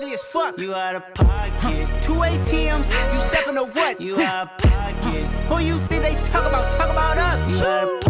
ugly as fuck. You out of pocket. Two ATMs, you stepping to what? You out of pocket. Who you think they talk about? Talk about us. You out of pocket.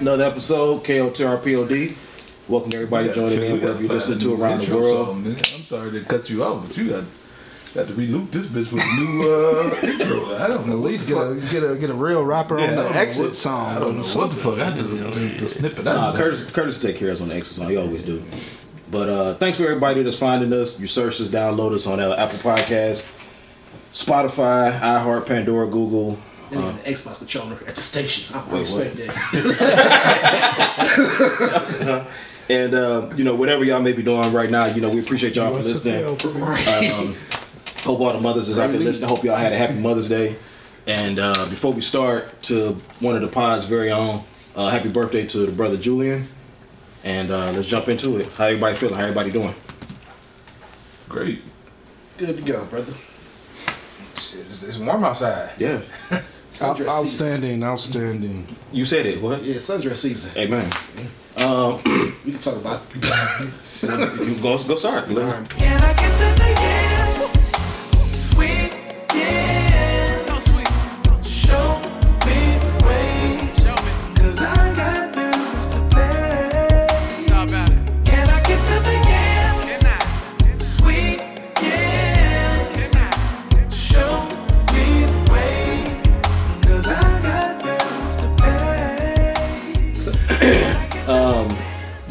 You can't. Another episode, KOTRPOD. Welcome everybody joining in, wherever you listen to around the world. I'm sorry to cut you off, but you got got to reloop this bitch with a new uh, intro. I don't know. At least get a get a get a real rapper Yeah, on the exit what- song. I don't know what the fuck. I just, just the snippet. Nah, Curtis, Curtis take care of us on the exit song. He always do. But uh, thanks for everybody that's finding us. You search us, download us on uh, Apple Podcasts, Spotify, iHeart, Pandora, Google. Then you got an Xbox controller at the station. I Wait, respect that. And uh, you know whatever y'all may be doing right now, you know we appreciate y'all for listening. Um, hope all the mothers is out there listening. Hope y'all had a happy Mother's Day. And uh, before we start, to one of the pod's very own, uh, happy birthday to the brother Julian. And uh, let's jump into it. How everybody feeling? How everybody doing? great. Good to go, brother. It's, it's warm outside. Yeah, Sundress season. Outstanding, outstanding. you said it. What? Yeah, sundress season. Amen. Um, we can talk about it. You go go start. Can I get to the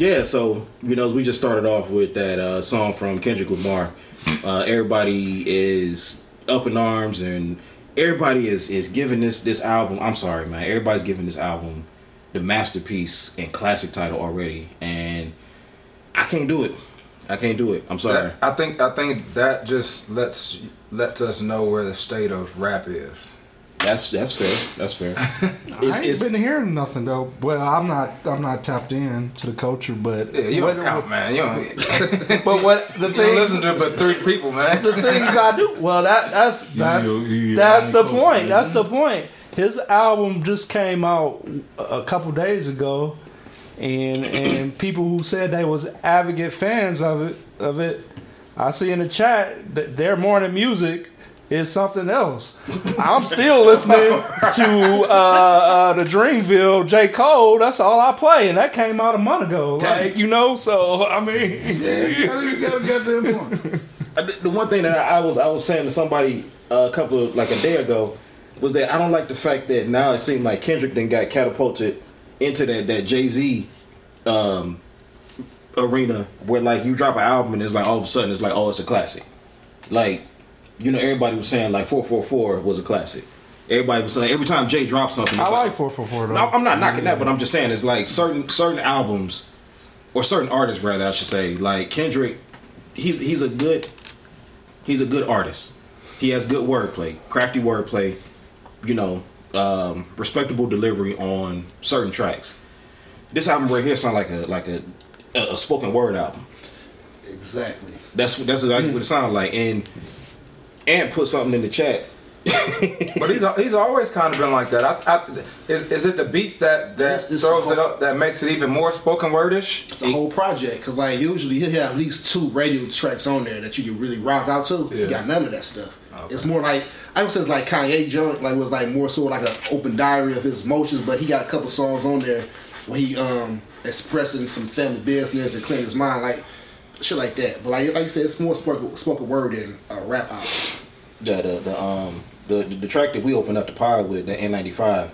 Yeah, so you know, we just started off with that uh, song from Kendrick Lamar. Uh, everybody is up in arms, and everybody is is giving this this album. I'm sorry, man. Everybody's giving this album the masterpiece and classic title already, and I can't do it. I can't do it. I'm sorry. I think I think that just lets lets us know where the state of rap is. That's that's fair. That's fair. I It's, ain't it's, been hearing nothing though. Well, I'm not I'm not tapped in to the culture, but Yeah, you what- don't count, man. You don't, But what the don't things listen to but three people, man. the things I do. Well, that that's that's you- you- that's the you- point. That's the point. His album just came out a a couple days ago, and and people who said they was advocate fans of it of it, I see in the chat that their morning music is something else. I'm still listening to uh, uh, the Dreamville J Cole. That's all I play, and that came out a month ago. Like you know, so I mean. You got a goddamn point. The one thing that I was I was saying to somebody uh, a couple of, like a day ago was that I don't like the fact that now it seems like Kendrick then got catapulted into that that Jay Z um, arena where like you drop an album and it's like all of a sudden it's like oh it's a classic, like you know everybody was saying like four four four was a classic. Everybody was saying every time Jay drops something, I like four four four though. no, I'm not knocking that, but I'm just saying it's like certain certain albums or certain artists, rather I should say. Like Kendrick, he's he's a good he's a good artist. He has good wordplay, crafty wordplay, you know, um, respectable delivery on certain tracks. This album right here sounds like a like a a, a spoken word album. Exactly. That's that's exactly what it sounds like. And and put something in the chat. But he's he's always kind of been like that. I, I, is is it the beats that that It's- it's throws whole- it up that makes it even more spoken wordish? The whole project, because like usually he'll have at least two radio tracks on there that you can really rock out to. He Yeah. got none of that stuff. It's more like I would say it's like Kanye joint, like was like more so like an open diary of his emotions, but he got a couple songs on there where he um expressing some family business and clearing his mind, like shit like that. But like like you said, it's more spoken spoken word than a rap album. the the, the um the, the track that we opened up the pod with the N95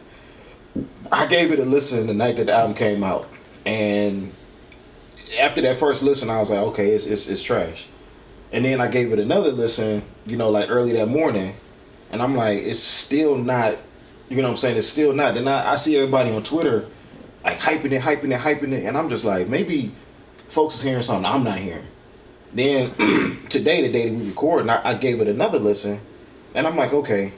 I gave it a listen the night that the album came out. And after that first listen I was like okay it's it's, it's trash. And then I gave it another listen you know like early that morning. And I'm like it's still not you know what I'm saying? It's still not. Then I, I see everybody on Twitter like hyping it hyping it hyping it. And I'm just like maybe folks is hearing something I'm not hearing Then today, the day that we record, I, I gave it another listen, and I'm like, okay,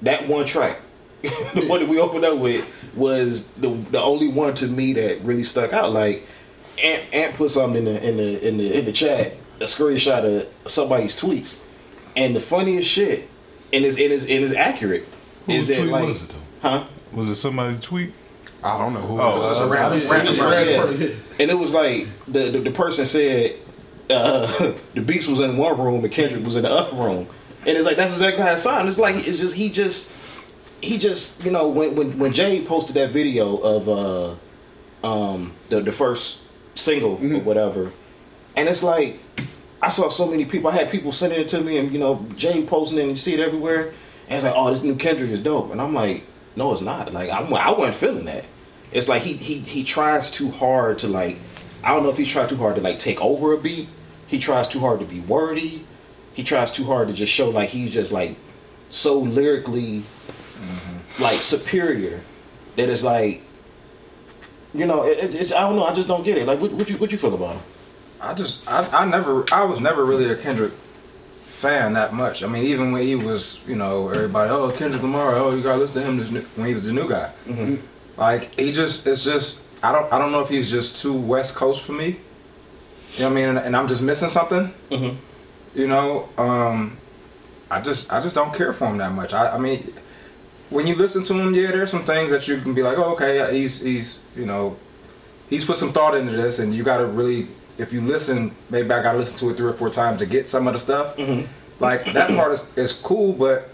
that one track, the one that we opened up with, was the the only one to me that really stuck out. Like, Ant, Ant put something in the in the in the in the chat, a screenshot of somebody's tweets, and the funniest shit, and it's it is it is accurate. Whose is that tweet like, was it though? huh? Was it somebody's tweet? I don't know who. Oh, it was. uh, It's a I random- random see person. it. Yeah. Yeah. And it was like the the, the person said uh, the Beats was in one room and Kendrick was in the other room, and it's like that's exactly how it sounded. It's like it's just he just he just you know when when when Jay posted that video of uh um the the first single or whatever, and it's like I saw so many people. I had people sending it to me, and you know Jay posting it, and you see it everywhere, and it's like oh this new Kendrick is dope, and I'm like no it's not. Like I'm, I wasn't feeling that. It's like he he he tries too hard to like I don't know if he's trying too hard to like take over a beat. He tries too hard to be wordy. He tries too hard to just show like he's just like so lyrically mm-hmm. like superior that it's like you know it, it, it's I don't know I just don't get it. Like what what you what you feel about him? I just I, I never I was never really a Kendrick fan that much. I mean, even when he was, you know, everybody, oh Kendrick Lamar, oh you gotta listen to him this new, when he was the new guy. Like he just it's just I don't I don't know if he's just too West Coast for me. You know what I mean? And, and I'm just missing something. Mhm. You know, um, I just I just don't care for him that much. I, I mean, when you listen to him, yeah, there's some things that you can be like, oh, okay, he's he's you know, he's put some thought into this, and you got to really, if you listen, maybe I got to listen to it three or four times to get some of the stuff. Mm-hmm. Like that part is, is cool, but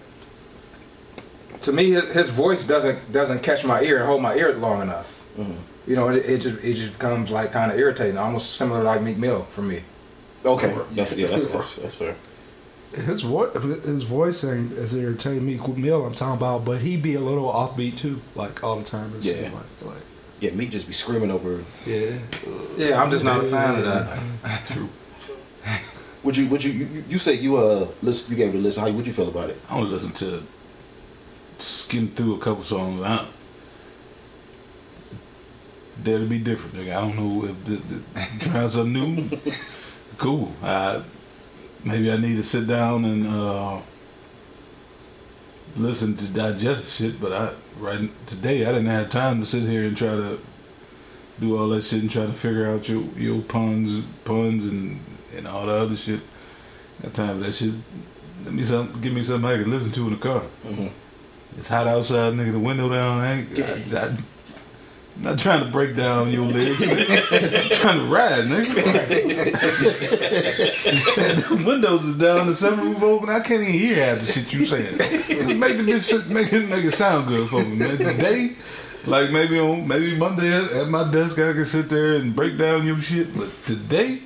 to me, his, his voice doesn't doesn't catch my ear and hold my ear long enough. Mm-hmm. You know, it, it just it just becomes like kind of irritating, almost similar to like Meek Mill for me. Okay, that's yeah that's that's, that's fair. His voice, his voice ain't as irritating me. Mill, I'm talking about, but he be a little offbeat too, like all the time. It Yeah. Like, like, Yeah, me just be screaming over. yeah. Yeah, I'm just not a fan of that. True. Would you would you you, you say you uh listen you gave it a listen? How would you feel about it? I only listen to skim through a couple songs. I, dare to be different, nigga. I don't know if the, the, trying something new. cool. I, maybe I need to sit down and uh, listen to digest shit. But I right today I didn't have time to sit here and try to do all that shit and try to figure out your your puns puns and and all the other shit. Got time for that shit. Let me some, give me something I can listen to in the car. Mhm. It's hot outside, nigga. The window down. I ain't, I, I, am not trying to break down your legs. I'm trying to ride, nigga. the windows is down, the sunroof open. I can't even hear half the shit you saying. Just make the bitch make it make it sound good for me, man. Today, like maybe on maybe Monday at, at my desk, I can sit there and break down your shit. But today.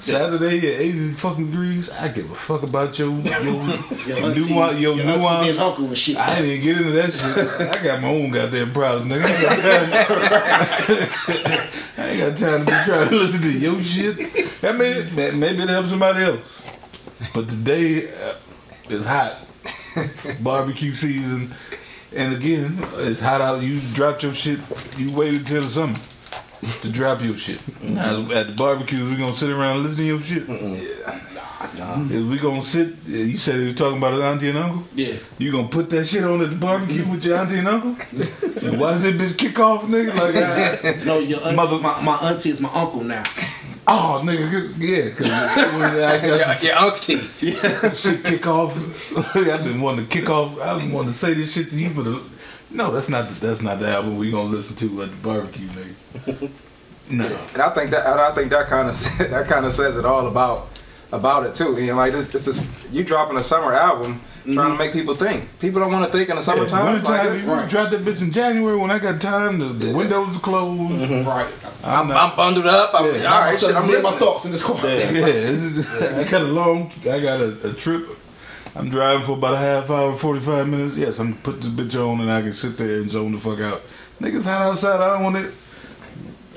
Saturday at 80 fucking degrees, I give a fuck about your your, Your nuance, your your auntie nuance. and uncle and shit. I didn't even get into that shit. I got my own goddamn problems, nigga. I ain't got time. I ain't got time to be trying to listen to your shit. That mean, ma- maybe it helps somebody else. But today uh, it's hot, barbecue season, and again it's hot out. You dropped your shit. You waited till the summer to drop your shit. Now at the barbecue, we gonna sit around and listen to your shit. Is we gonna sit? You said you was talking about his auntie and uncle. Yeah. You gonna put that shit on at the barbecue with your auntie and uncle? and watch this bitch kick off, nigga? Like, I, ah. No, your auntie, Mother- my, my auntie is my uncle now. oh, nigga, 'cause- yeah, because I got Yeah, Uncle some shit kick off. I've been wanting to kick off. I've been wanting to say this shit to you for the. No, that's not the, that's not the album we gonna listen to at the barbecue, nigga. No. And I think that I think that kind of that kind of says it all about about it too. And like this, it's just you dropping a summer album trying to mm-hmm. make people think. People don't want to think in the summertime. Winter time, Like, you drop that bitch in January when I got time. The, the windows are closed. Mm-hmm. Right. I'm, I'm bundled up. I'm, Yeah. all right, shit, I'm getting my thoughts in this car. Yeah, this is, I got a long, I got a, a trip. I'm driving for about a half hour, 45 minutes. Yes, I'm put this bitch on and I can sit there and zone the fuck out. Niggas hot outside. I don't want it.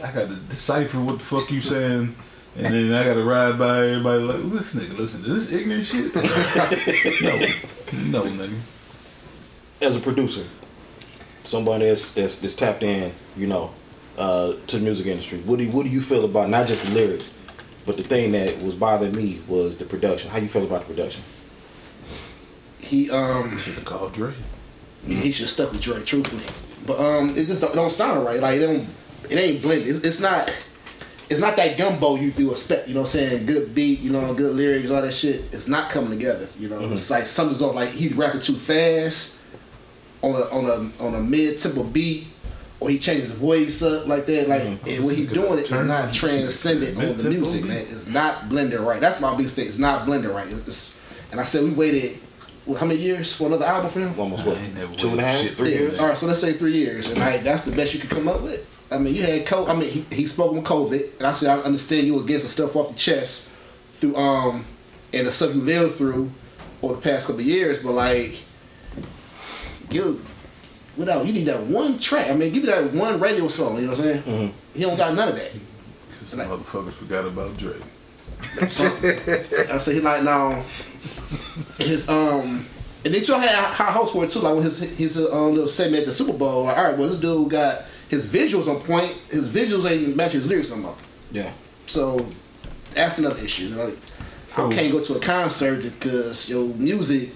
I got to decipher what the fuck you saying. And then I got to ride by everybody like, this nigga listen to this ignorant shit. no, no, nigga. As a producer, somebody that's that's, that's tapped in, you know, uh, to the music industry. What do what do you feel about not just the lyrics, But the thing that was bothering me was the production. How you feel about the production? He um Should have called Dre. he should have stuck with Dre, truthfully. But um, it just don't, it don't sound right. Like it don't, it ain't blended. It's, it's not, it's not that gumbo you do expect. You know what I'm saying? Good beat, you know, good lyrics, all that shit. It's not coming together. You know, it's like something's off. Like he's rapping too fast on a on a on a mid tempo beat, or he changes the voice up like that. Like and what he doing it is not transcendent on the music, man. It's not blended right. That's my biggest thing. It's not blended right. It's, and I said we waited. What, how many years for another album for him? Almost what? I ain't never Two and a waited half, shit. three Yeah. years. All right, so let's say three years, and like that's the best you could come up with. I mean, you had COVID. I mean, he, he spoke with COVID, and I said I understand you was getting some stuff off the chest through um and the stuff you lived through over the past couple of years, but like you without you need that one track. I mean, give me that one radio song. You know what I'm saying? Mm-hmm. He don't got none of that. Cause motherfuckers forgot about Dre. So I said he like now his um and then you had high hopes for it too. Like when his his um little segment at the Super Bowl. Like all right, well this dude got his visuals on point. His visuals ain't match his lyrics no more. Yeah. So that's another issue. Like So- I can't go to a concert because your music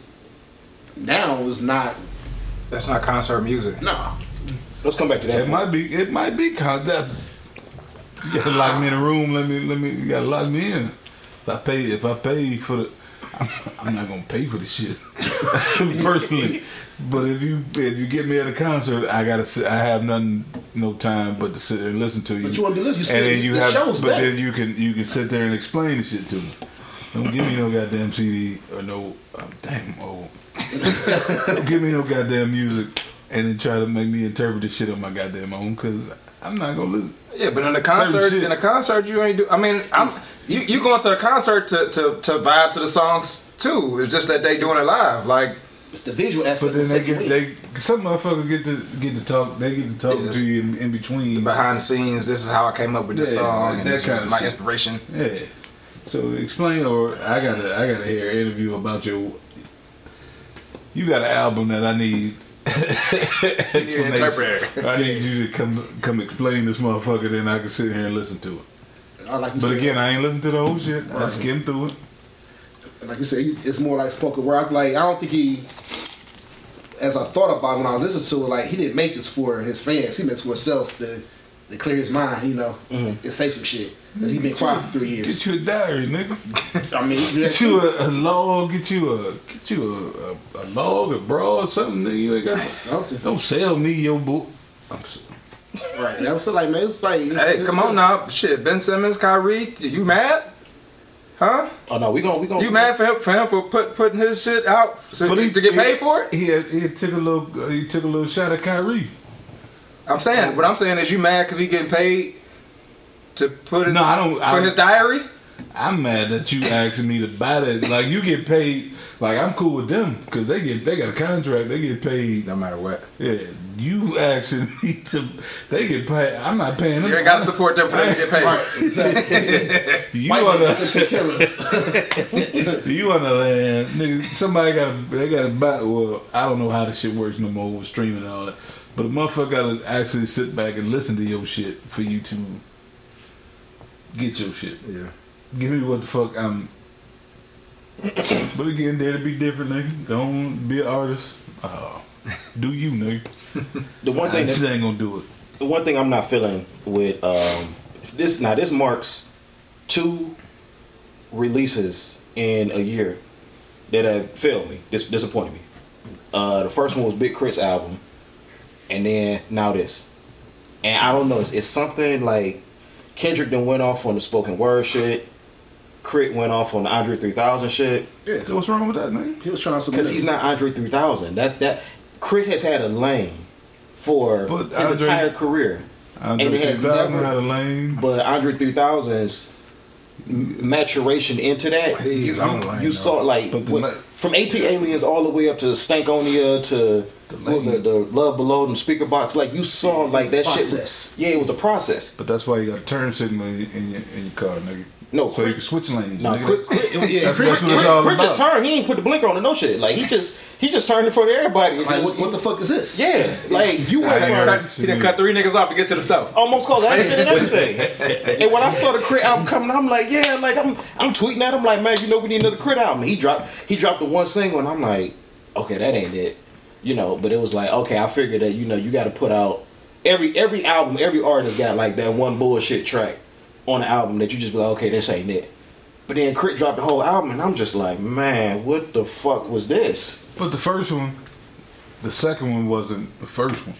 now is not That's not concert music. no. Let's come back to that. It might be. It might be. Cause that's. You gotta lock me in a room. Let me. Let me. You gotta lock me in. If I pay. If I pay for the. I'm, I'm not gonna pay for the shit personally. But if you if you get me at a concert, I gotta sit. I have nothing, no time but to sit there and listen to you. But you wanna be listening. You and then you the have. show's but then you can you can sit there and explain the shit to me. Don't give me no goddamn CD or no. I'm damn old. Don't give me no goddamn music and then try to make me interpret the shit on my goddamn own because I'm not gonna listen. Yeah, but in the concert, in the concert, you ain't do. I mean, I'm you you going to the concert to, to to vibe to the songs too. It's just that they doing it live. Like It's the visual aspect. But then they get second they some motherfuckers get to get to talk. They get to talk Yes. to you in, in between. behind the scenes, this is how I came up with this Yeah, song, like and that this kinda was my shit. inspiration. Yeah. So explain, or I gotta I gotta hear an interview about your. You got an album that I need. explanation. interpreter. I need you to come come explain this motherfucker, then I can sit here and listen to it. Like But said. again, I ain't listen to the whole shit. I skimmed through it. like you said, it's more like spoken word. Like I don't think he, as I thought about it when I was listening to it, like he didn't make this for his fans. He meant it for himself to, to clear his mind, you know, and say some shit. Cause he been quiet for three years. Get you a diary, nigga. I mean, he do that Get you too. a, a log. Get you a get you a, a, a log, a bra, or something. Nigga. You ain't got something. Don't sell me your book. I'm s- Right. And I was still like, man, it's like, it's, Hey, it's come on now, shit. Ben Simmons, Kyrie, you mad? Huh? Oh no, we gonna we gonna You mad for him for him for put, putting his shit out so But he- to get he- paid for it? He had, he took a little uh, he took a little shot at Kyrie. I'm saying what I'm saying is you mad because he getting paid to put it No, I don't- for I- his diary. I'm mad that you asking me to buy that. Like you get paid. Like I'm cool with them because they get they got a contract. They get paid. No matter what, Yeah, you asking me to. They get paid. I'm not paying them. you ain't got to support them for them to get paid. right. Exactly. You White wanna take care of it. you wanna land nigga? Somebody got to they got to buy. Well, I don't know how the shit works no more with streaming and all that. But a motherfucker got to actually sit back and listen to your shit for you to get your shit. Yeah. Give me what the fuck I'm. but again, there to be different, nigga. Don't be an artist. Uh, do you, nigga? the one I thing just that, ain't gonna do it. the one thing I'm not feeling with um this now this marks two releases in a year that have failed me, dis- disappointed me. Uh, the first one was Big Crit's album, and then now this, and I don't know. It's, it's something like Kendrick then went off on the spoken word shit. Crit went off on the Andre 3000 shit Yeah. What's wrong with that, nigga? He was trying to because he's not Andre 3000. That's that. Crit has had a lane for But his Andre- entire career. Andre And it has 3000 never- had a lane. But Andre 3000's m- maturation into that, He's you, on you, lane, you saw like But the from ATLiens all the way up to Stankonia to what was lane- it, the Love Below and Speakerboxxx. Like you saw like that Process. shit. Yeah, it was a process. But that's why you got a turn signal in your, in your, in your car, nigga. No, So you Crit, can switch lanes. no, nigga. Crit, Crit, yeah, That's- Crit, that's what it's all Crit just about. turned. He ain't put the blinker on and no shit. Like he just he just turned in front of everybody. Like, what, what the fuck is this? Yeah, like you went ain't from heard Cut, he done cut three niggas off to get to the stove. almost called accident and everything. and when I saw the Crit album coming, I'm like, yeah, like I'm I'm tweeting at him like, man, you know we need another Crit album. He dropped he dropped the one single, and I'm like, okay, that ain't it, you know. But it was like, okay, I figured that you know you got to put out every every album, every artist got like that one bullshit track on the album that you just be like, okay, this ain't it. But then Crit dropped the whole album, and I'm just like, man, what the fuck was this? But the first one, the second one wasn't the first one.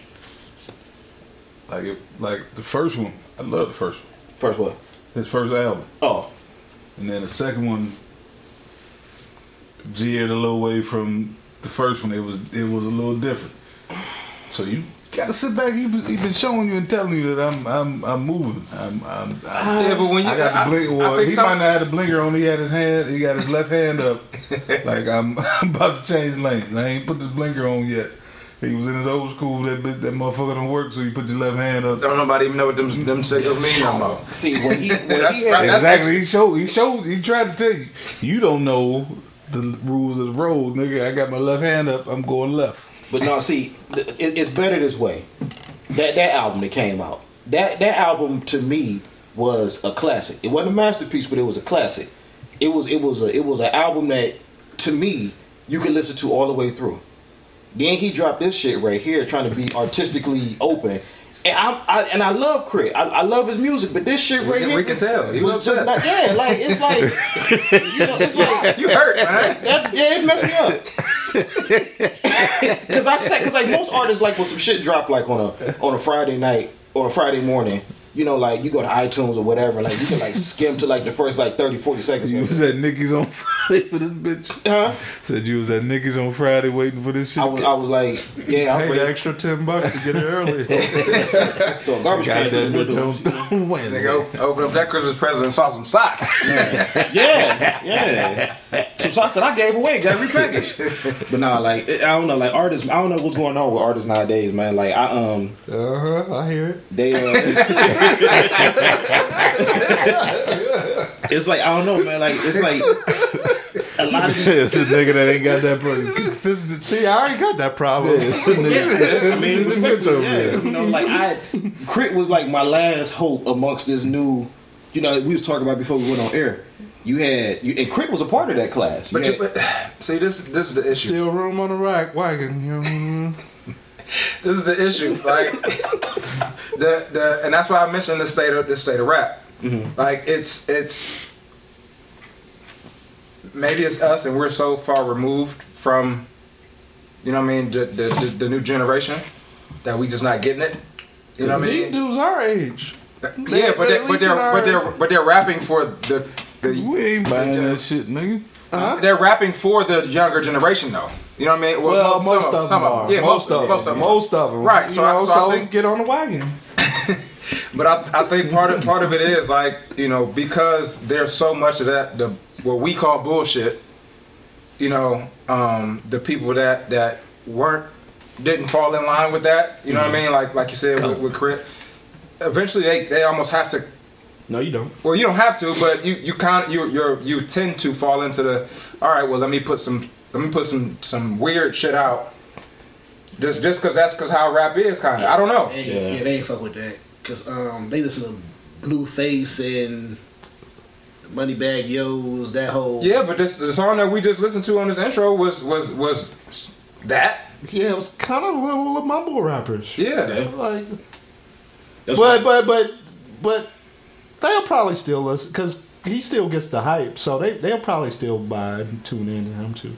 Like it, like the first one, I love the first one. First what? His first album, Oh, and then the second one veered a little way from the first one. It was it was a little different. So you gotta sit back. He was he been showing you and telling you that I'm I'm I'm moving. I'm I'm. I'm ah, Yeah, but when you I got the blink. Well, he some- might not have the blinker on. He had his hand. He got his left hand up. like I'm, I'm about to change lanes. I ain't put this blinker on yet. He was in his old school. That bit, that motherfucker don't work. So you put your left hand up. Don't nobody even know what them them signals mean no more. see when he when That's he had right. Exactly. He showed. He showed. He tried to tell you. You don't know the rules of the road, nigga. I got my left hand up. I'm going left. But no, see, it, it's better this way. That that album that came out, that that album to me was a classic. It wasn't a masterpiece, but it was a classic. It was it was a it was an album that to me you could listen to all the way through. Then he dropped this shit right here, trying to be artistically open. And I, I and I love Crit. I, I love his music, but this shit right can- here, we can tell. He was upset. not. Yeah, like it's like you know, it's like You hurt, man. that, yeah, it messed me up. Cause I said, cause like most artists, like when some shit drop, like on a on a Friday night or a Friday morning, you know, like you go to iTunes or whatever, like you can like skim to like the first like 30, 40 seconds. You Of was it. at Nicky's on Friday for this bitch. Huh? Said you was at Nicky's on Friday waiting for this shit. I was, I was like, yeah, I'm Pay the ready. extra ten bucks to get it early. Throw a garbage got can through that the bitch window. on Wednesday. Open up that Christmas present and saw some socks. Yeah, yeah. Some socks that I gave away got repackaged. But nah, like I don't know, like artists. I don't know what's going on with artists nowadays, man. Like I um, Uh huh. I hear it. they uh, it's like I don't know, man. Like it's like a lot of these It's a nigga that ain't got that pro- consistency. See, I already got that problem. It's a nigga. I mean, consistency respectfully, over yeah. You know, like I, Crit was like my last hope amongst this new. You know, we was talking about before we went on air. You had, you, and Crit was a part of that class. You But, had- you, but see, this this is the issue. Still room on the rack wagon. You know? This is the issue. Like the the and that's why I mentioned the state of the state of rap. Mm-hmm. Like it's it's maybe it's us and we're so far removed from you know what I mean the the, the, the new generation that we just not getting it. You know what I mean? These dudes our age. Uh, yeah, but they, but they're but they're but they're rapping for the the We ain't buying that shit, nigga. they're rapping for the younger generation though. You know what I mean? Well, some most of them are. Yeah, most, of them. most of them. Most of them. Right, You so know, I- so, so I think- get on the wagon. But I, I think part of part of it is like you know because there's so much of that the what we call bullshit. You know, um, the people that that weren't didn't fall in line with that. You know what I mean? Like like you said with, with Crit. Eventually, they, they almost have to. No, you don't. Well, you don't have to, but you you kind you you you tend to fall into the. All right, well, let me put some let me put some some weird shit out. Just just because that's because how rap is kind of. I don't know. Yeah, yeah, they ain't fuck with that because um, they listen to Blueface and Moneybagg Yo's that whole Yeah, but this the song that we just listened to on this intro was was was that. Yeah, it was kind of little, little mumble rappers. Yeah. Like, That's but but but but they'll probably still listen because he still gets the hype, so they they'll probably still buy and tune in to him too.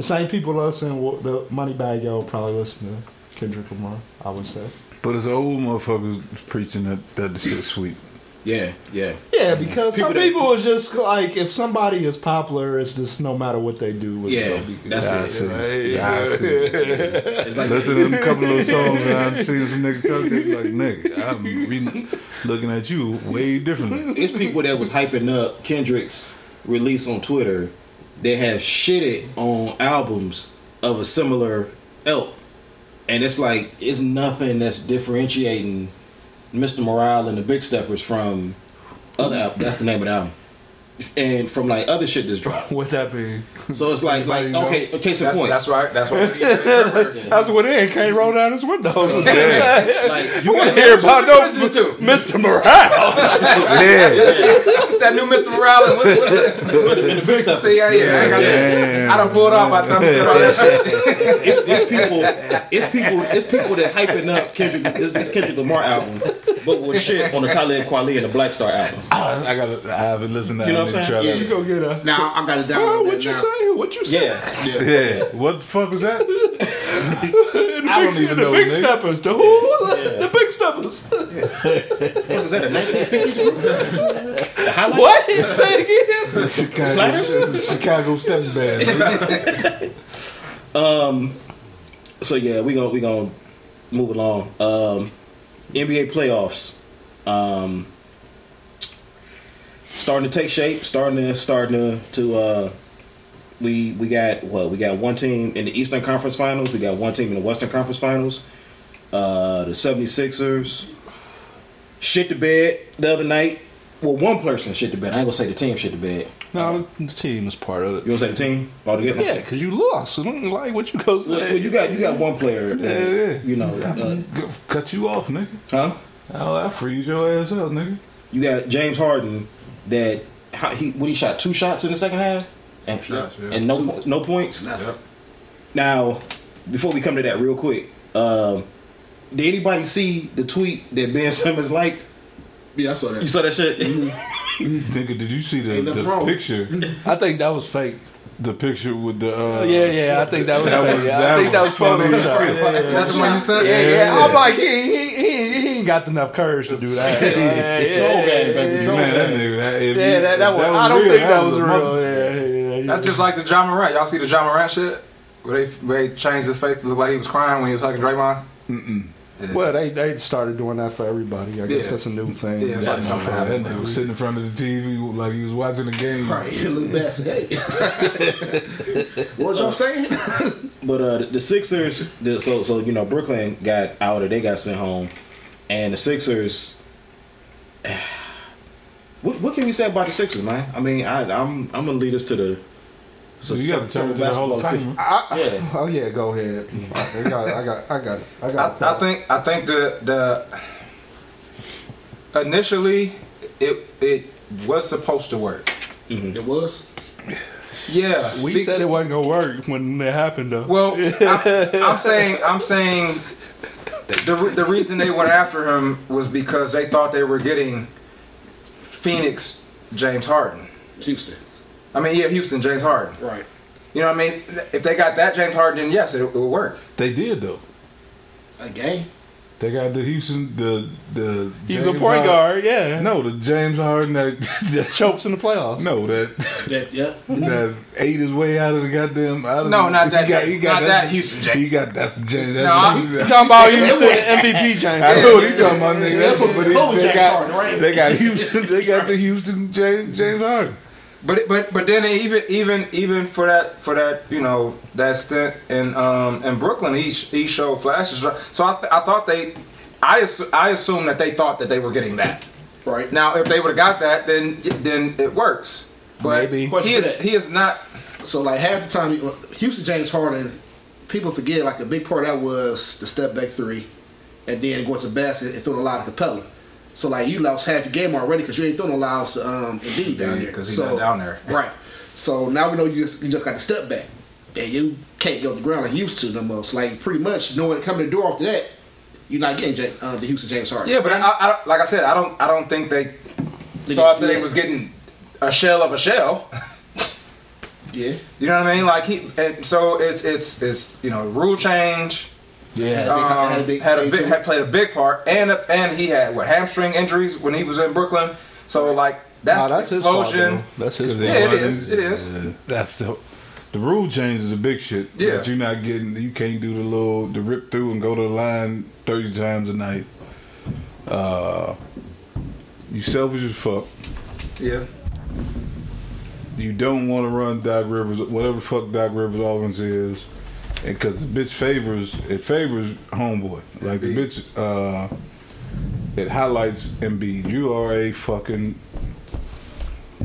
The same people listen the Moneybagg Yo probably listen to Kendrick Lamar. I would say. But it's old motherfuckers preaching that that shit's sweet. yeah, yeah. Yeah, because some People that- people are just like if somebody is popular, it's just no matter what they do. It's Yeah, gonna be good. that's I it. see. I see. It's like Listen to them couple of songs and I'm seeing some niggas talking like nigga. I'm re- looking at you way differently. it's people that was hyping up Kendrick's release on Twitter that have shitted on albums of a similar ilk. And it's like it's nothing that's differentiating Mr. Morale and the Big Steppers from other. That's the name of the album. And from like other shit that's dropped. What that mean? So it's like like Anybody know? okay, case in That's, point. that's right. That's what we need to interpret. That's what it can't roll down his window. like you want to hear about no What you listening to? Mr. Morale? Yeah. What's that new Mr. Morales? What's, what's that? in the big stuff. See, yeah, yeah. I, got Yeah. I done pulled off by the time I said all that shit. It's, it's people. It's people. It's people that's hyping up Kendrick. This, this Kendrick Lamar album, but with shit on the Talib Kweli and the Black Star album. I gotta. I haven't listened to. You know what I'm saying? that. You go get a. Now I got it down. Oh, what you say? What you say? Yeah, Yeah. What the fuck was that? The I big, don't even the know, big nigga. steppers. The who? The big steppers. what was that? A 1950s? The highlights? What? Say it again. Chicago. Lighters? This is Chicago step band. Um. So yeah, we gonna we gonna move along. Um, NBA playoffs, um, starting to take shape. Starting to starting to, to uh, we we got what we got one team in the Eastern Conference Finals. We got one team in the Western Conference Finals. Uh, the 76ers shit the bed the other night. Well, one person shit the bed. I ain't gonna say the team shit the bed. No, the team is part of it. You it. wanna say the team altogether? Yeah, because you lost. So don't like what you go Well, say. well, you got you got one player. That, Yeah, yeah. You know, uh, Cut you off, nigga. huh? Oh, I freeze your ass up, nigga. You got James Harden that how, he when he shot two shots in the second half and, shots, yeah. and no po- no points. Nothing. Now, before we come to that real quick, um, did anybody see the tweet that Ben Simmons liked? Yeah, I saw that. You saw that shit? Nigga, did you see the, the wrong. picture? I think that was fake. The picture with the uh, Yeah, yeah, I think that was That fake. was- Yeah, I that think that was was funny Photoshop. Yeah, yeah, Is that the one you sent? yeah, yeah. I'm like, he, he, he, he ain't got enough courage to do that. Yeah, yeah, Troll game, baby. Troll Man, that game. nigga, that, if Yeah, he- that, if that was, I don't think that was a real. Yeah, yeah, yeah. That's just like the John Morant. Y'all see the John Morant shit? Where they, where they changed his face to look like he was crying when he was hugging Draymond? Well, they they started doing that for everybody. I guess Yeah. that's a new thing. Yeah, it's like something That happened. nigga was sitting in front of the TV like he was watching the game. Right, you look bad. Say, hey, what was y'all saying? But uh, the, the Sixers, the, so so you know Brooklyn got out or they got sent home, and the Sixers. What, what can we say about the Sixers, man? I mean, I, I'm I'm gonna lead us to the. So you got to turn to the Hall of basketball Yeah. Oh yeah, go ahead. I got, I got, I got. I got. I, I think I think the the initially it it was supposed to work. Mm-hmm. it was. Yeah, we be- said it wasn't gonna work when it happened though. Well, I, I'm saying I'm saying the the reason they went after him was because they thought they were getting Phoenix James Harden. Houston. I mean, yeah, Houston James Harden. Right. You know what I mean? If they got that James Harden, then yes, it, it would work. They did though. A game. They got the Houston the the. He's a point Harden- guard. Yeah. No, the James Harden that, that Chokes in the playoffs. no that That, yeah. that ate his way out of the goddamn. Out of No, the, not that He got, he got not that Houston James. He got that's the James. No, That's I'm- James. Talking about Houston MVP James. I know what he's talking about, nigga. That's supposed to But be he- they got, Harden, right? They got Houston. They got the Houston James James Harden. But but but then even even even for that for that you know that stint in um in Brooklyn, he he showed flashes. So I th- I thought they. I, assu- I assume that they thought that they were getting that. Right. Now, if they would have got that, then then it works. But Maybe. he is that. he is not. So like half the time, Houston James Harden, people forget like a big part of that was the step back three, and then going to the basket and throwing a lot of Capela. So like you lost half your game already because you ain't throwing no loud to um Embiid down Yeah, there. 'cause he's so, not down there. Right. So now we know you just you just got to step back, and you can't go to the ground like you used to no more. So like pretty much knowing coming to the door after that, you're not getting James, uh, the Houston James Harden. Yeah, but I, I, like I said, I don't I don't think they They thought that they was getting a shell of a shell. Yeah. You know what I mean? Like he, and so it's it's it's you know rule change. Yeah. um, had a big, had a big, had played a big part, and and he had what hamstring injuries when he was in Brooklyn. So like that's, Nah, that's his fault, explosion. That's his Yeah, it is. It is. uh, that's the the rule change is a big shit. Yeah. That you're not getting. You can't do the little the rip through and go to the line thirty times a night. Uh, you selfish as fuck. yeah, You don't want to run Doc Rivers, whatever the fuck Doc Rivers offense is, and because the bitch favors it favors homeboy. Like the bitch, uh, it highlights Embiid. You are a fucking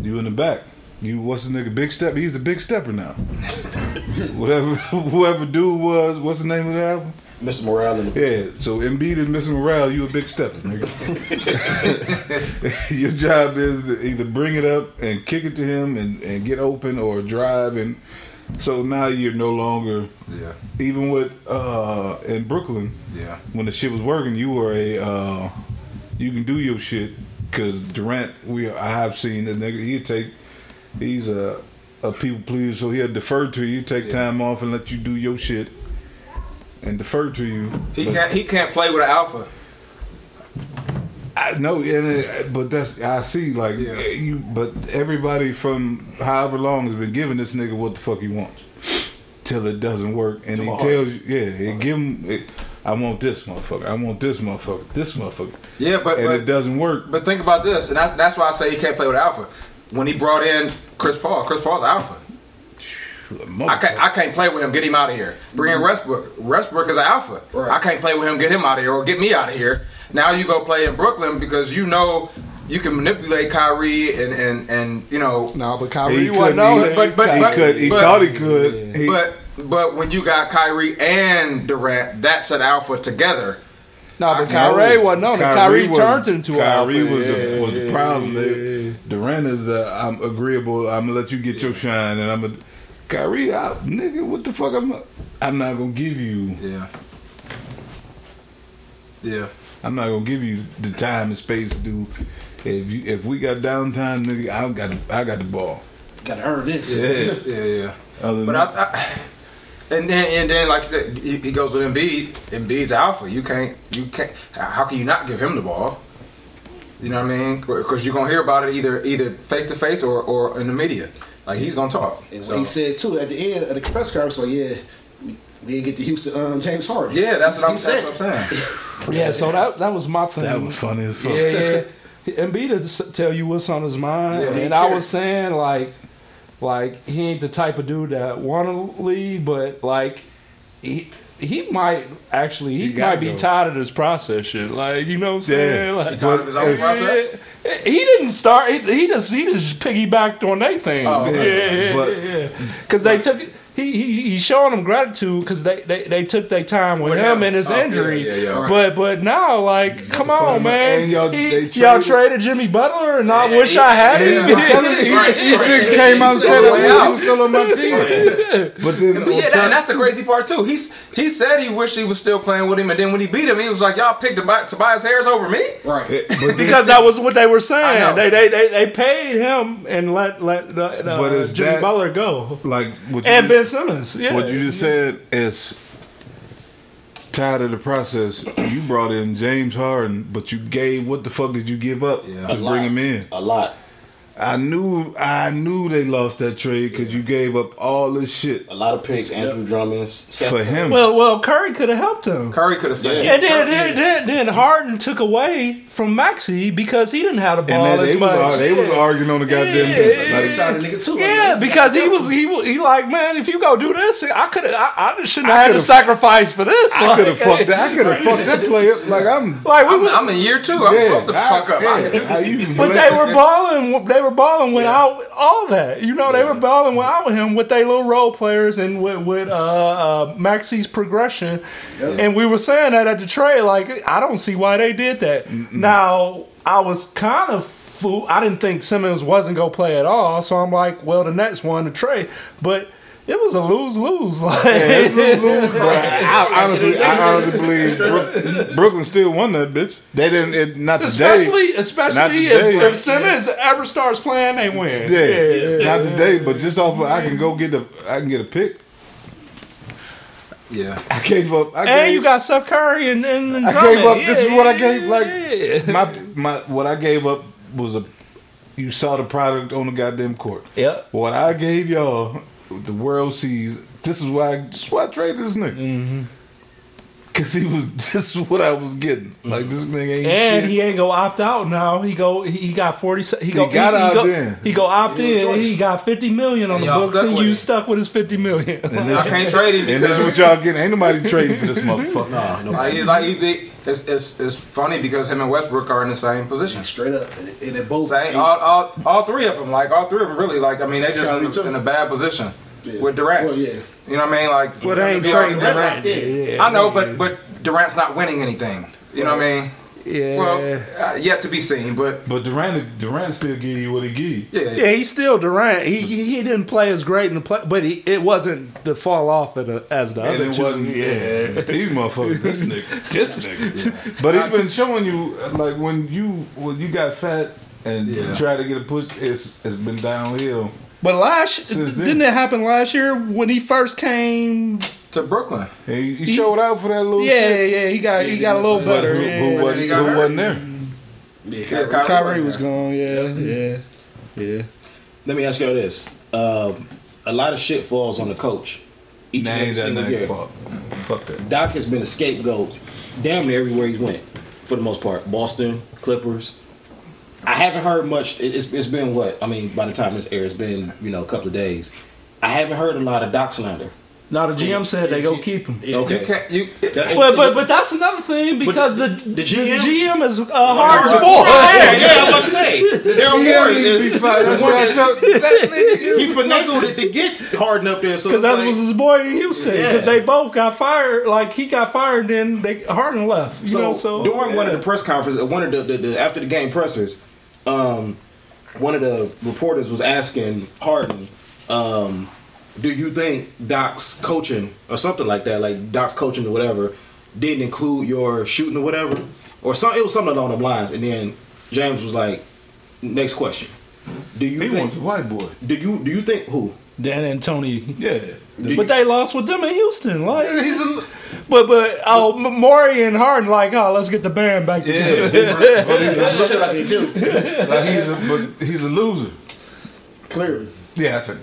You in the back. You what's the nigga big step? He's a big stepper now. Whatever whoever dude was, what's the name of the album? Mr. Morale and the Yeah, so Embiid is Mr. morale. You a big stepper, nigga. Your job is to either bring it up and kick it to him and, and get open or drive and so now you're no longer Yeah, even with uh in Brooklyn yeah. when the shit was working you were a uh you can do your shit because Durant we I have seen the nigga he'd take he's a a people pleaser so he'll defer to you take time off and let you do your shit and defer to you He But- can't. He can't play with an alpha. I know, it, uh, but that's I see like Yeah. Eh, you. But everybody from however long has been giving this nigga what the fuck he wants till it doesn't work, and he tells you, yeah, he give him. It, I want this motherfucker. I want this motherfucker. This motherfucker. Yeah, but and but, it doesn't work. but think about this, and that's that's why I say he can't play with alpha. When he brought in Chris Paul, Chris Paul's alpha. I can't, I can't play with him. Get him out of here. Bring in mm-hmm. Westbrook. Westbrook is an alpha. Right. I can't play with him. Get him out of here or get me out of here. Now you go play in Brooklyn because you know you can manipulate Kyrie and and and you know. No, but he Kyrie could. wasn't on He. But- but- he but- could. He but- thought he could. He, But but when you got Kyrie and Durant, that's an alpha together. no, but I- Kyrie wasn't on it. Kyrie, was- turned into an Kyrie alpha. was the was the problem. yeah, Durant is the I'm agreeable. I'm gonna let you get your shine, and I'm a Kyrie out, nigga. What the fuck? I'm I'm not gonna give you. Yeah. Yeah. I'm not gonna give you the time and space to do. If you if we got downtime, nigga, I got the, I got the ball. Gotta earn this. Yeah. Yeah. Yeah. Other than But I, I and then and then like you said, he, he goes with Embiid. Embiid's alpha. You can't you can't. How can you not give him the ball? You know what I mean? Because you're gonna hear about it either either face to face or or in the media. Like he's gonna talk. And So- he said too at the end of the press conference, like, yeah, we, we didn't get to Houston um, James Harden. yeah, that's what I'm, that's what I'm saying. Yeah, so that that was my thing. that was funny as fuck. Yeah, yeah. Embiid to tell you what's on his mind, Yeah, and I was saying like, like he ain't the type of dude that want to leave, but like he he might actually he, He might be go. tired of this process shit. Like you know what I'm saying? Yeah. Like, He tired of his own it's- process. He didn't start. He, he just he just piggybacked on their thing. Oh, yeah, okay. yeah, But- yeah. Because they took. He, he he's showing them gratitude because they, they, they took their time with, With him him. and his Oh, yeah, injury. yeah, yeah. But but now like come on man, And y'all- He- they y'all traded- traded Jimmy Butler and I Yeah, wish he- I had yeah, him. I'm He, he Right, came out and said, all "I wish he was still on my team." But then, But yeah, that, and that's the crazy part too. He's he said he wished he was still playing with him, and then when he beat him, he was like, "Y'all picked Tobi- Tobias Harris over me." Right. because that was what they were saying. They, they they they paid him and let let the, the, Jimmy that- Butler go like and just- Ben Simmons. Yeah. What you just said is tired of the process. You brought in James Harden, but you gave what the fuck did you give up Yeah. to A lot. bring him in? A lot. I knew, I knew they lost that trade because you gave up all this shit A lot of picks. Andre Drummond. Seth for him. Well, well, Curry could have helped him. Curry could have said, Yeah. And then, then, then, then Harden took away from Maxey because he didn't have the and ball that, as they, much. was, ar- they was arguing on the goddamn Yeah, bench. yeah, Like, He tried a nigga too. Yeah, because he was he he like man, if you go do this, I could have I, I shouldn't I have had to sacrifice for this. I could have Like, fucked that. I could have fucked that play up. Like I'm. Like we I'm, was, I'm in year two. I'm supposed to fuck up. yeah, how you But they were balling. They were balling without all that. You know, they were balling without him with their little role players and with, with uh, uh, Maxey's progression. And we were saying that at the trade. Like, I don't see why they did that. Now, I was kind of fool. I didn't think Simmons wasn't gonna play at all. So I'm like, well, the next one to trade, but. It was a lose lose. Like Yeah, it's lose, lose, but I, honestly, I honestly believe Brooklyn still won that bitch. They didn't. It, not today. especially Not especially today. if, if Simmons ever starts playing, they win. Yeah, not today, but just off. Of, I can go get the. I can get a pick. Yeah. I gave up. I And gave, you got Steph Curry and, and, and I gave up. This is what I gave. Like my my what I gave up was a. You saw the product on the goddamn court. Yep. What I gave y'all, the world sees. This is why. This is why I traded this nigga. Mm-hmm. Cause he was this is what I was getting. Like this nigga ain't And shit. he ain't go opt out now. He go. He he got forty. He, go, he got he, out go, then. He go opt He in. choice. He got fifty million on And the y'all books, and you it. stuck with his fifty million. I can't trade him and this is what y'all getting. Ain't nobody trading for this motherfucker. Nah, no. like, he's like he, he- it's, it's it's funny because him and Westbrook are in the same position. Straight up, and, and they both. Same, all, all, all three of them, like all three of them, really, like I mean, they just in, in a bad position Yeah. with Durant. Well, yeah. You know what I mean? Like, Well, they ain't be trading like- Durant. Yeah. I know, but but Durant's not winning anything. You know what I mean? Yeah. Well, uh, yet to be seen, but But Durant, Durant still give you what he give yeah, yeah, he's still Durant. He he he didn't play as great in the play, but he, it wasn't to fall off at a, as the And other it two. wasn't, yeah. These motherfuckers, this nigga, this nigga. But he's been showing you, like when you when you got fat and Yeah. try to get a push, it's it's been downhill. But last Since then. didn't it happen last year when he first came? to Brooklyn. And he, he showed out for that little Yeah, shit. yeah, he got he got a little But better. who, yeah. who, But wasn't, who wasn't there? Yeah, Yeah, Kyrie. Kyrie was gone. Yeah, yeah, yeah. Let me ask y'all this: um, a lot of shit falls on the coach. Each Nah, and every ain't that single nothing year. fuck. Fuck that. Doc has been a scapegoat damn near everywhere he's went, for the most part. Boston, Clippers. I haven't heard much. it- It's, it's been what? I mean, by the time this airs, it's been you know a couple of days. I haven't heard a lot of Doc slander. Now the GM said they go keep him. Okay. You can't. You. But but but that's another thing because the the the GM GM, is uh, hard Yeah, sport. yeah, yeah, I'm about to say. Daryl Morey is That's what I that- told that nigga. he finagled it to get Harden up there. So Because it's that like- was his boy in Houston. Because Yeah. they both got fired. Like he got fired, then they Harden left. You so, know, so during one of the press conferences, one of the, the, the after the game pressers, um, one of the reporters was asking Harden, um, "Do you think Doc's coaching or something like that, like Doc's coaching or whatever, didn't include your shooting or whatever, or some? It was something along the lines." And then James was like, "Next question: Do you He think? wants a white boy. Do you do you think who? D'Antoni. Yeah. But they lost with them in Houston. Like, He's a but but oh, M- Morey and Harden like, oh, let's get the band back yeah. together. But he's a, Shit like they do. like he's a but he's a loser. Clearly. Yeah, I tell you.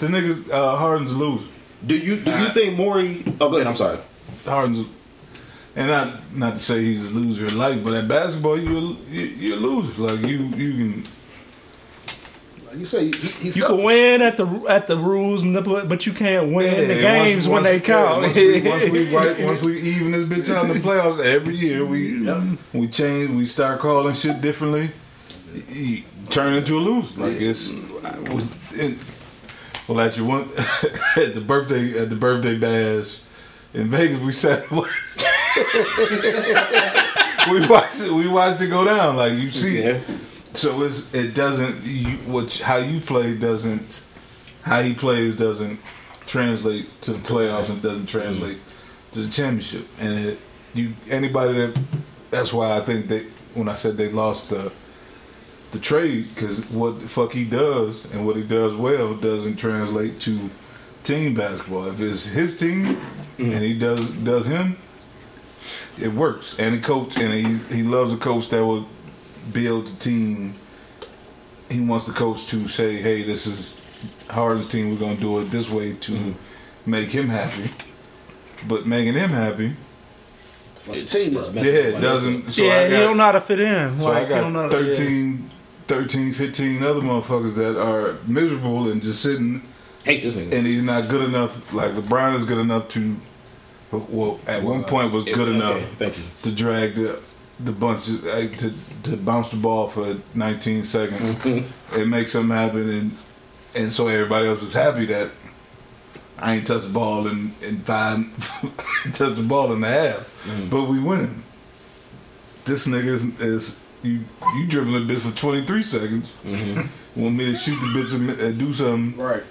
The niggas uh, Harden's a loser. Do you do you think Morey? Oh, go ahead. I'm sorry. Harden's, a, and not not to say he's a loser in life, but at basketball you a, you you're a loser. Like you you can Like you say, he, he's You can win at the at the rules, manipulate, but you can't win the games once- when once- they count. Once we, once we, right, once we even this bitch out in the playoffs, every year we we change, we start calling shit differently. You turn into a loser. Like it's, it, well, at your one at the birthday at the birthday bash in Vegas, we sat. we watched it. We watched it go down. Like you see, Yeah. So it's it doesn't you what how you play doesn't how he plays doesn't translate to the playoffs and doesn't translate to the championship. And it, you anybody that that's why I think they when I said they lost the the trade because what the fuck he does and what he does well doesn't translate to team basketball. If it's his team mm. and he does does him it works. And he coach and he he loves a coach that will build the team. He wants the coach to say, "Hey, this is Harden's team. We're going to do it this way to make him happy." But making him happy, It's, team it's up. yeah, it doesn't. So yeah, I he don't know how to fit in. so like, I he don't know got how to- yeah. 13, 13, 15 other motherfuckers that are miserable and just sitting, Hate this nigga. and he's not good enough. Like LeBron is good enough to. Well, at one point was good Okay, enough Thank you. to drag the the bunches uh, to to bounce the ball for 19 seconds. And make something happen and and so everybody else is happy that I ain't touched the ball in in five touched the ball in the half. But we winning. This nigga is, is you you dribbling a bitch for 23 seconds. Want me to shoot the bitch and, and do something? Right.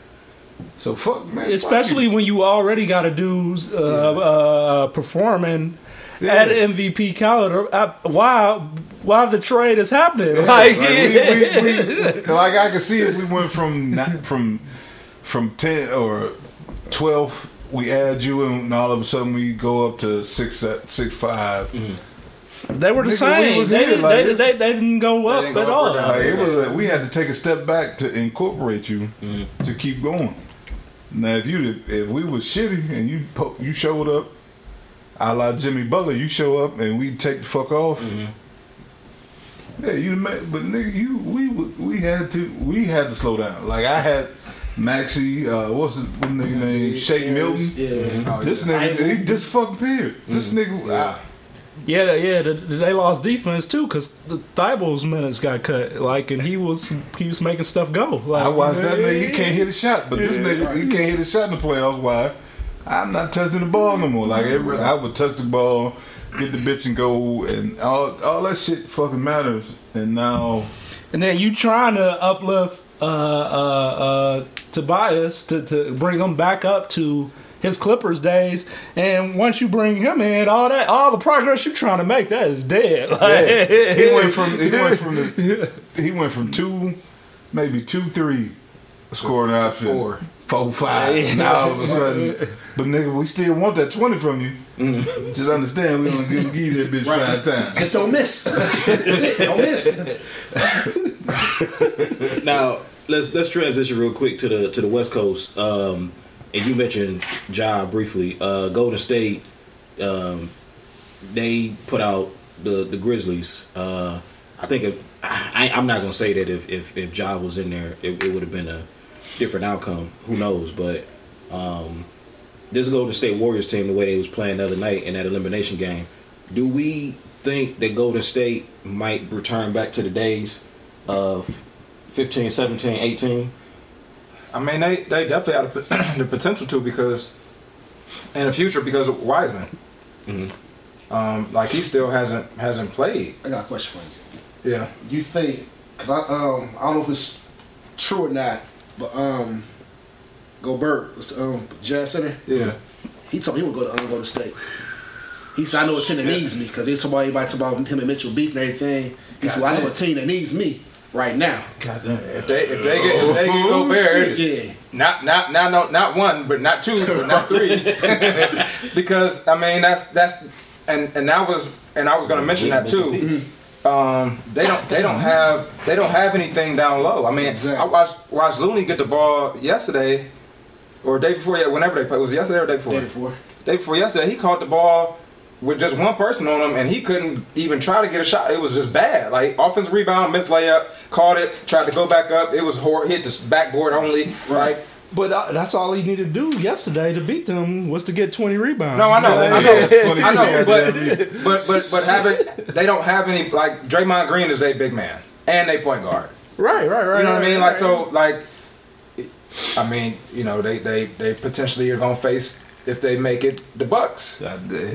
so fuck man Especially you. when you already got to do uh, uh, performing at MVP caliber uh, while while the trade is happening. Yeah, like, like, we, we, we, like I could see if we went from from from ten or twelve, we add you, and all of a sudden we go up to six six five. they were the Nigga, same. was They, didn't- like they, they, they didn't go up didn't go at up all. Like it was, like, we had to take a step back to incorporate you to keep going. Now, if you if we was shitty and you po- you showed up, a la Jimmy Butler, you show up and we take the fuck off. Yeah, you ma- but nigga, you we we had to we had to slow down. Like I had Maxey, uh, what's the what nigga name? Shake Milton. Yeah. Oh, This yeah. nigga, he this fucking period. This nigga, ah, Yeah, yeah, the, the- they lost defense too because the Thybulle's minutes got cut. Like, and he was he was making stuff go. Like, I watched that nigga. He can't hit a shot, but this nigga he can't hit a shot in the playoffs. Why? I'm not touching the ball no more. Like every, I would touch the ball, get the bitch and go, and all all that shit fucking matters. And now, And then you trying to uplift uh, uh, uh, Tobias to, to bring him back up to his Clippers days, and once you bring him in, all that, all the progress you're trying to make, that is dead. Like, yeah, he went from he went from the, he went from two, maybe two three, scoring option, Four. Four five. Now all of a sudden, but nigga, we still want that twenty from you. Just understand, we gonna give, give you that bitch five times. Just don't miss. That's it. Don't miss. Now let's let's transition real quick to the to the West Coast. Um, and you mentioned Ja briefly. Uh, Golden State, um, they put out the the Grizzlies. Uh, I think if, I, I'm not gonna say that if if, if Ja was in there, it, it would have been a different outcome. Who knows? But um, this Golden State Warriors team, the way they was playing the other night in that elimination game, do we think that Golden State might return back to the days of 15, 17, 18? I mean, they, they definitely have the, potential to because in the future because of Wiseman. Um, like he still hasn't hasn't played. I got a question for you. Yeah. You think? Because I um I don't know if it's true or not, but um Gobert, was the, um Jazz Center, Yeah. he told me he would go to um, go to state. He said, "I know a team that needs me," because they talk about everybody talk about him and Mitchell beef and everything. He said, well, "I know a team that needs me right now." If they if they get if they get Gobert, Yeah, not not not not not one, but not two, but not three, because I mean that's that's and and that was and I was going to mention that too. Um, they don't they don't have they don't have anything down low. I mean, I watched watched Looney get the ball yesterday or day before, yeah, whenever they played. Was it yesterday or day before? day before. Day before yesterday, he caught the ball with just one person on him, and he couldn't even try to get a shot. It was just bad. Like offensive rebound, missed layup, caught it, tried to go back up. It was hor- hit the backboard only. Right. But uh, that's all he needed to do yesterday to beat them was to get twenty rebounds. No, I know, So, I know, I know, but but but but having they don't have any like Draymond Green is a big man and they point guard. Right, right, right. You know what I right, mean? Like right. so, like, I mean, you know, they they they potentially are gonna face if they make it the Bucks.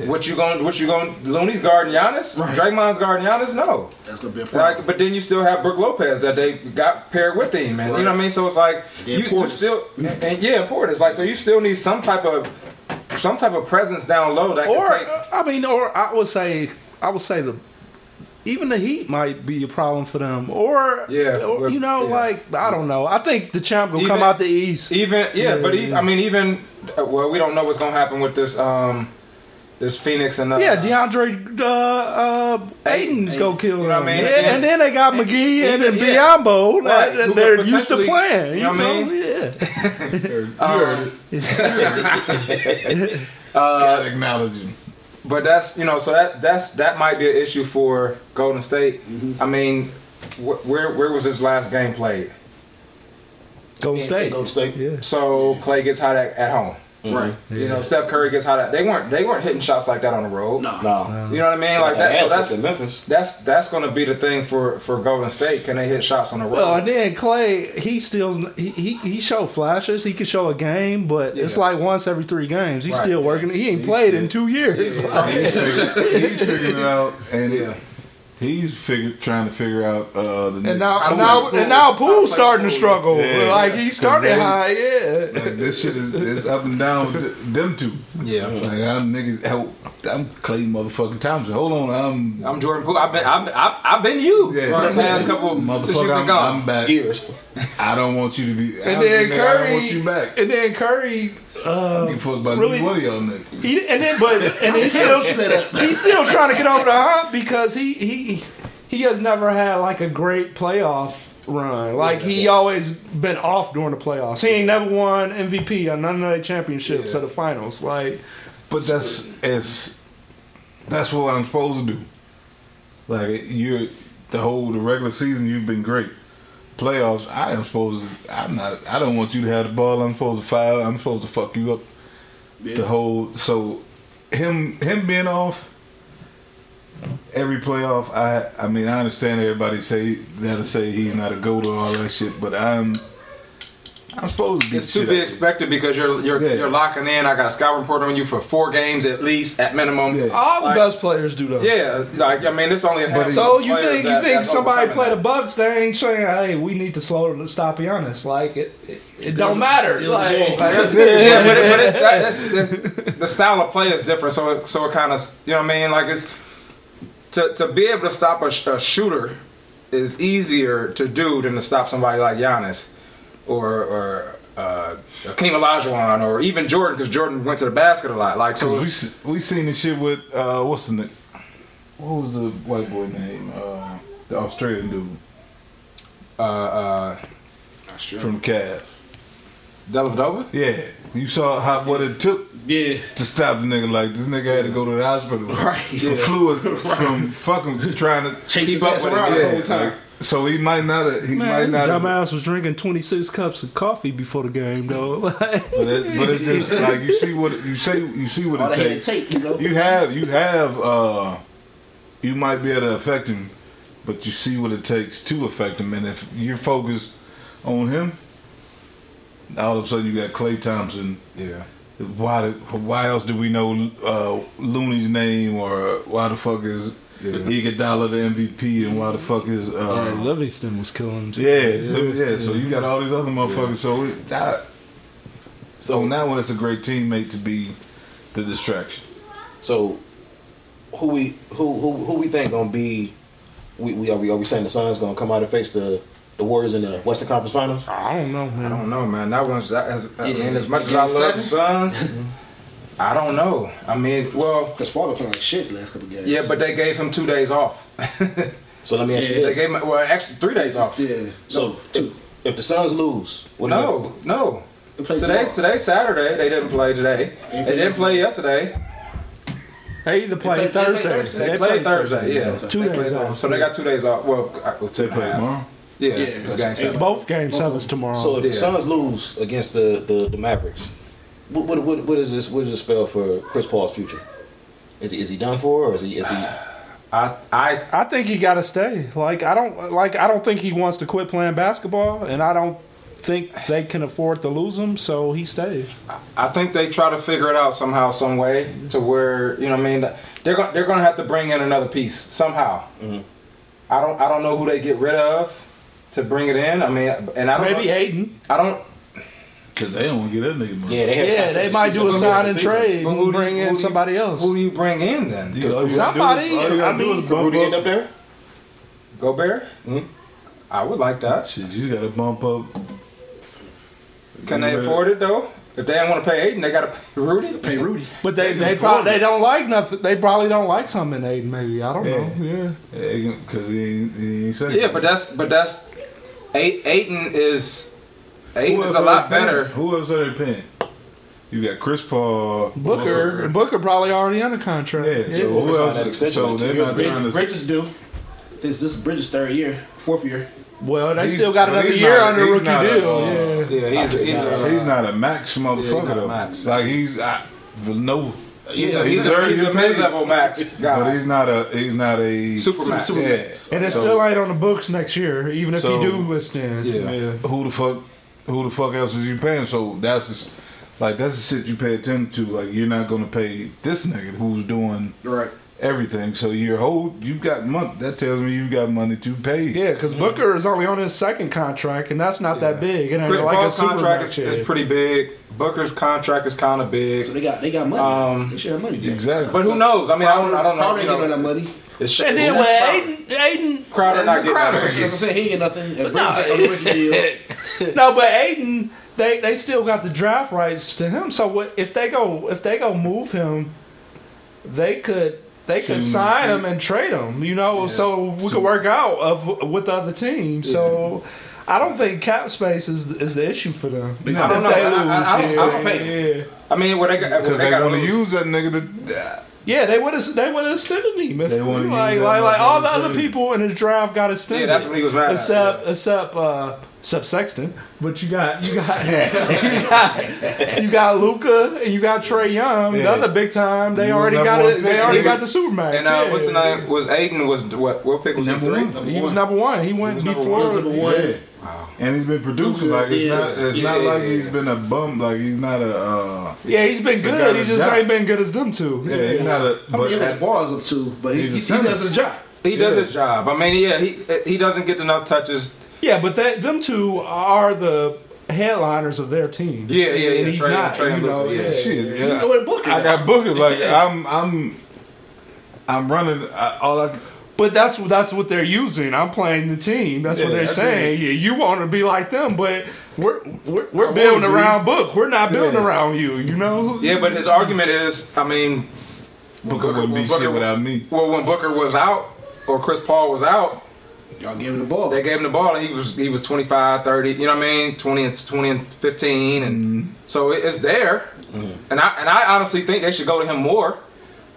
What you going? What you going? Looney's guarding Giannis. Draymond's guarding Giannis. No. That's gonna be a problem. Like, but then you still have Brook Lopez that they got paired with him, man. You know what I mean? So it's like Yeah, you, you Portis. still, and, and yeah, Portis. Like, so you still need some type of some type of presence down low that or can take. uh, I mean, or I would say, I would say the even the Heat might be a problem for them. Or Yeah, or, you know, yeah. like I don't know. I think the champ will Even- come out the East. Even yeah, Yeah, but e- yeah. I mean, even uh, well, we don't know what's gonna happen with this um this Phoenix and uh, yeah, DeAndre uh, uh, Ayton's Ayton, gonna kill you know what I mean? Yeah, And- and, then they got McGee and, even- and yeah. Biyombo that, Right, that they're used to playing. you know what I mean? Yeah. You heard it. Gotta acknowledge him. But that's you know, so that that's that might be an issue for Golden State. Mm-hmm. I mean, wh- where where was his last game played? Golden State. Golden State. Yeah. So Klay gets hot at, at home. Mm-hmm. right. You know, Steph Curry gets hot at. They weren't they weren't hitting shots like that on the road. No. No. You know what I mean? Like that. So that's in Memphis. that's that's going to be the thing for for Golden State. Can they hit shots on the road? Well, and then Klay, he still he he, he showed flashes. He could show a game, but it's like once every three games. He's Right. still working. He ain't played in two years. Yeah. He's figuring, he's figuring it out, and it- Yeah. He's figured trying to figure out uh, the And now, and now, play and now Poole. I Poole's starting to struggle. Yeah. Like he started they- high, yeah. like, this shit is, is up and down with them two. Yeah. Like I'm nigga, help, I'm Klay motherfucking Thompson. Hold on, I'm I'm Jordan Poole. I've been I've, I've, I've been you Yeah. for the past couple since you've been I'm, gone. I'm back. Years. I don't want you to be. And I, then nigga, I don't Curry, want you back. and then Curry, I uh, don't give a fuck about really- really, one of y'all niggas. he, and then but and he's still he's still trying to get over the hump because he he he has never had like a great playoff run. Like he always been off during the playoffs. He ain't never won MVP or none of the championships Yeah. or the finals. Like But that's as that's what I'm supposed to do. Like you're the whole the regular season, you've been great. Playoffs, I am supposed to. I'm not. I don't want you to have the ball. I'm supposed to foul. I'm supposed to fuck you up. The whole so him him being off every playoff. I I mean I understand everybody say that to say he's not a goat or all that shit, but I'm I'm supposed to be. It's to be expected because you're you're Yeah. you're locking in. I got a scout report on you for four games at least, at minimum. Yeah. All the Like- best players do that. Yeah, like I mean, it's only. a handful So you players think you think somebody overcoming play the. Bucks? They ain't saying, "Hey, we need to slow to stop Giannis." Like it, it, it don't matter. Like. Yeah, but, it, but it's, that, that's, that's, the style of play is different. So it, so it kind of you know what I mean. Like it's to to be able to stop a, a shooter is easier to do than to stop somebody like Giannis or or uh, Akeem Olajuwon or even Jordan because Jordan went to the basket a lot. Like so. We we seen this shit with uh what's the name? What was the white boy name? Uh, the Australian dude Uh, uh, from the Cavs. Dellavedova? Yeah, you saw how what it took Yeah. to stop the nigga. Like this nigga had to go to the hospital Right. for fluid from fucking trying to Chase keep his up ass with around the whole time. like, so he might not. Have, he man, might this not. have- dumbass was drinking twenty six cups of coffee before the game, though. Like, But, it, but it's just like you see what you say. You see what All it they had to takes. take, you know. You have, you have, uh, you might be able to affect him, but you see what it takes to affect him. And if you're focused on him, all of a sudden you got Klay Thompson. Yeah. Why? Why else do we know uh, Looney's name, or why the fuck is Iguodala the MVP, and why the fuck is uh, Livingston was killing. him, too. yeah, yeah, So you got all these other motherfuckers. So it, that, so now when it's a great teammate to be the distraction. So, who we who who who we think gonna be? We, we are we are we saying the Suns gonna come out and face the the Warriors in the Western Conference Finals? I don't know, I don't know, man. That one's that as I Yeah, mean, as much as I love the? Suns, I don't know. I mean, well, Because Paul been playing like shit the last couple games. yeah, but they gave him two days off. So let me ask you Yeah, They gave him well, actually three days off. yeah. So if, if the Suns lose, what is No, no. They play Today, tomorrow. today's Saturday. They didn't play today. They They didn't play yesterday. They either play They play- they play Thursday. Thursday? They, played Thursday. Yeah, Okay. Two They days off. So they got two days off. Well, well two They play tomorrow. Yeah, Yeah, it's that's- game seven. Both game sevens tomorrow. So if the Yeah. Suns lose against the, the, the Mavericks, what, what what what is this? What does this spell for Chris Paul's future? Is he is he done for, or is he is he? I, I, I think he got to stay. Like I don't like I don't think he wants to quit playing basketball, and I don't think they can afford to lose him, so he stays. I think they try to figure it out somehow, some way, to where you know what I mean. They're going, they're going to have to bring in another piece somehow. Mm-hmm. I don't, I don't know who they get rid of to bring it in. I mean, and I don't Maybe know, Ayton. I don't. Cause they don't want to get that nigga money. Yeah, they have Yeah, they might do a sign and trade But and who do you- bring who in you- somebody else. Who do you bring in then? You- all you do Somebody, all you gotta I mean, is bump Rudy end up. up there? Gobert? Hmm? I would like that. Shit, you gotta bump up. Can they afford it though? If they don't want to pay Ayton, they got to pay Rudy. Pay Rudy. But they they probably they don't like nothing. They probably don't like something in Ayton. Maybe I don't know. Yeah. Cause he ain't, he ain't second. Yeah, but that's but that's A- Ayton is Ayton Who is else a lot they better. Who else are they paying? You got Chris Paul, Booker Booker probably already under contract. Yeah, so who Booker signed that else? extension So they're not ago. trying to. Bridges do. This this is Bridges' third year, fourth year. Well, they He's- still got another year not- under rookie not a, deal. uh, yeah. Yeah, he's a, he's a He's not a max motherfucker not a though. max. Like he's I, no. He's a, he's he's a, already he's a mid-level max guy, But he's not a. He's not a. Super max. Super- Yeah. And it So- still ain't on the books next year, even if So- you do extend. Yeah. who the fuck who the fuck else is you paying? So that's just, like that's the shit you pay attention to. Like you're not gonna pay this nigga who's doing Right. Everything. So your whole you've got money. That tells me you've got money to pay. Yeah, because Booker is only on his second contract, and that's not that big. It ain't Chris like a Paul's super contract is, is pretty big. Booker's contract is kind of big. So they got they got money. Um, they should have money. Exactly. But who knows? I mean, I don't, I don't know. Crowder You getting know, that money. it's And then with Ayton, Ayton, Crowder not getting Crowder, that that's what I'm money. saying. He ain't get nothing. And Bridges ain't on the rookie deal. no, but Ayton, they they still got the draft rights to him. So what if they go if they go move him, they could they could sign shoot. him and trade him. You know, so we could work out of with the other team. So. I don't think cap space is is the issue for them. I don't know. I- I- I don't- I don't yeah, yeah. I mean, what they got? Because they, they, want to use that nigga to. Yeah, they would have they would have extended him. If, They wanna like use that like, like all the other people in his draft got extended. Yeah, that's what he was mad at, Except yeah. except uh, except Sexton. But you got you got you got you got Luka and you got Trae Young, the other big time. They already got it. They already He got the Supermax. And uh, yeah. what's the name? Was Ayton was what? What pick was he? Number Three. one. He was number one. He went was number before. Number one. Yeah. And he's been producing like it's yeah, not. It's yeah, not like he's been a bum. Like he's not a. Uh, Yeah, he's been good. He just ain't been good as them two. yeah, he's not a. I mean, But he let the balls up too, but he, a he, he does his job. He does Yeah. his job. I mean, yeah, he he doesn't get enough touches. Yeah, but that, them two are the headliners of their team. Yeah, yeah, yeah. And he's Trae- not. Trae you know, Luka, yeah. yeah. shit, You know where Booker I got Booker. Like I'm. I'm. I'm running. I, all I. But that's that's what they're using. I'm playing the team. That's what they're I saying. Yeah, you want to be like them, but we're we're, we're building around Book. We're not building Yeah. around you. You know. Yeah, but his argument is, I mean, Booker wouldn't be Booker- shit without me. well, when Booker was out or Chris Paul was out, Y'all gave him the ball. they gave him the ball and he was he was 25, 30, you know what I mean, 20 and 20 and 15 and Mm-hmm. so it, it's there. And I and I honestly think they should go to him more.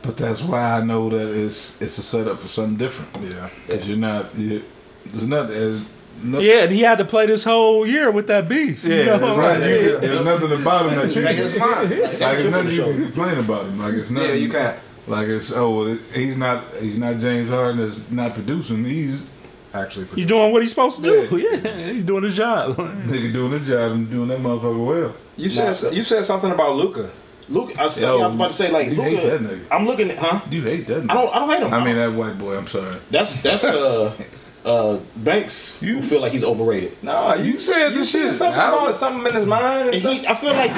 But that's why I know that it's it's a setup for something different. Yeah. Because you're not. You're, there's not. There's no, Yeah, and he had to play this whole year with that beef. you Yeah, know? that's right. You- There's nothing about him that you. Make his mind. Like it's nothing you can complain about him. Like it's nothing. Yeah, you can't. Like it's oh he's not he's not James Harden that's not producing. He's Actually, He's doing what he's supposed to do. Yeah, he's doing his job. nigga doing his job and doing that motherfucker well. you said you said something about Luka. Luke, I, was- Yo, I was about to say like you hate that nigga. I'm looking at huh? You hate that. Nigga. I don't I don't hate him. I mean that white boy. I'm sorry. that's that's uh uh Banks. You feel like he's overrated. Nah, you, You said this said shit. something about something in his mind. And And he, I feel like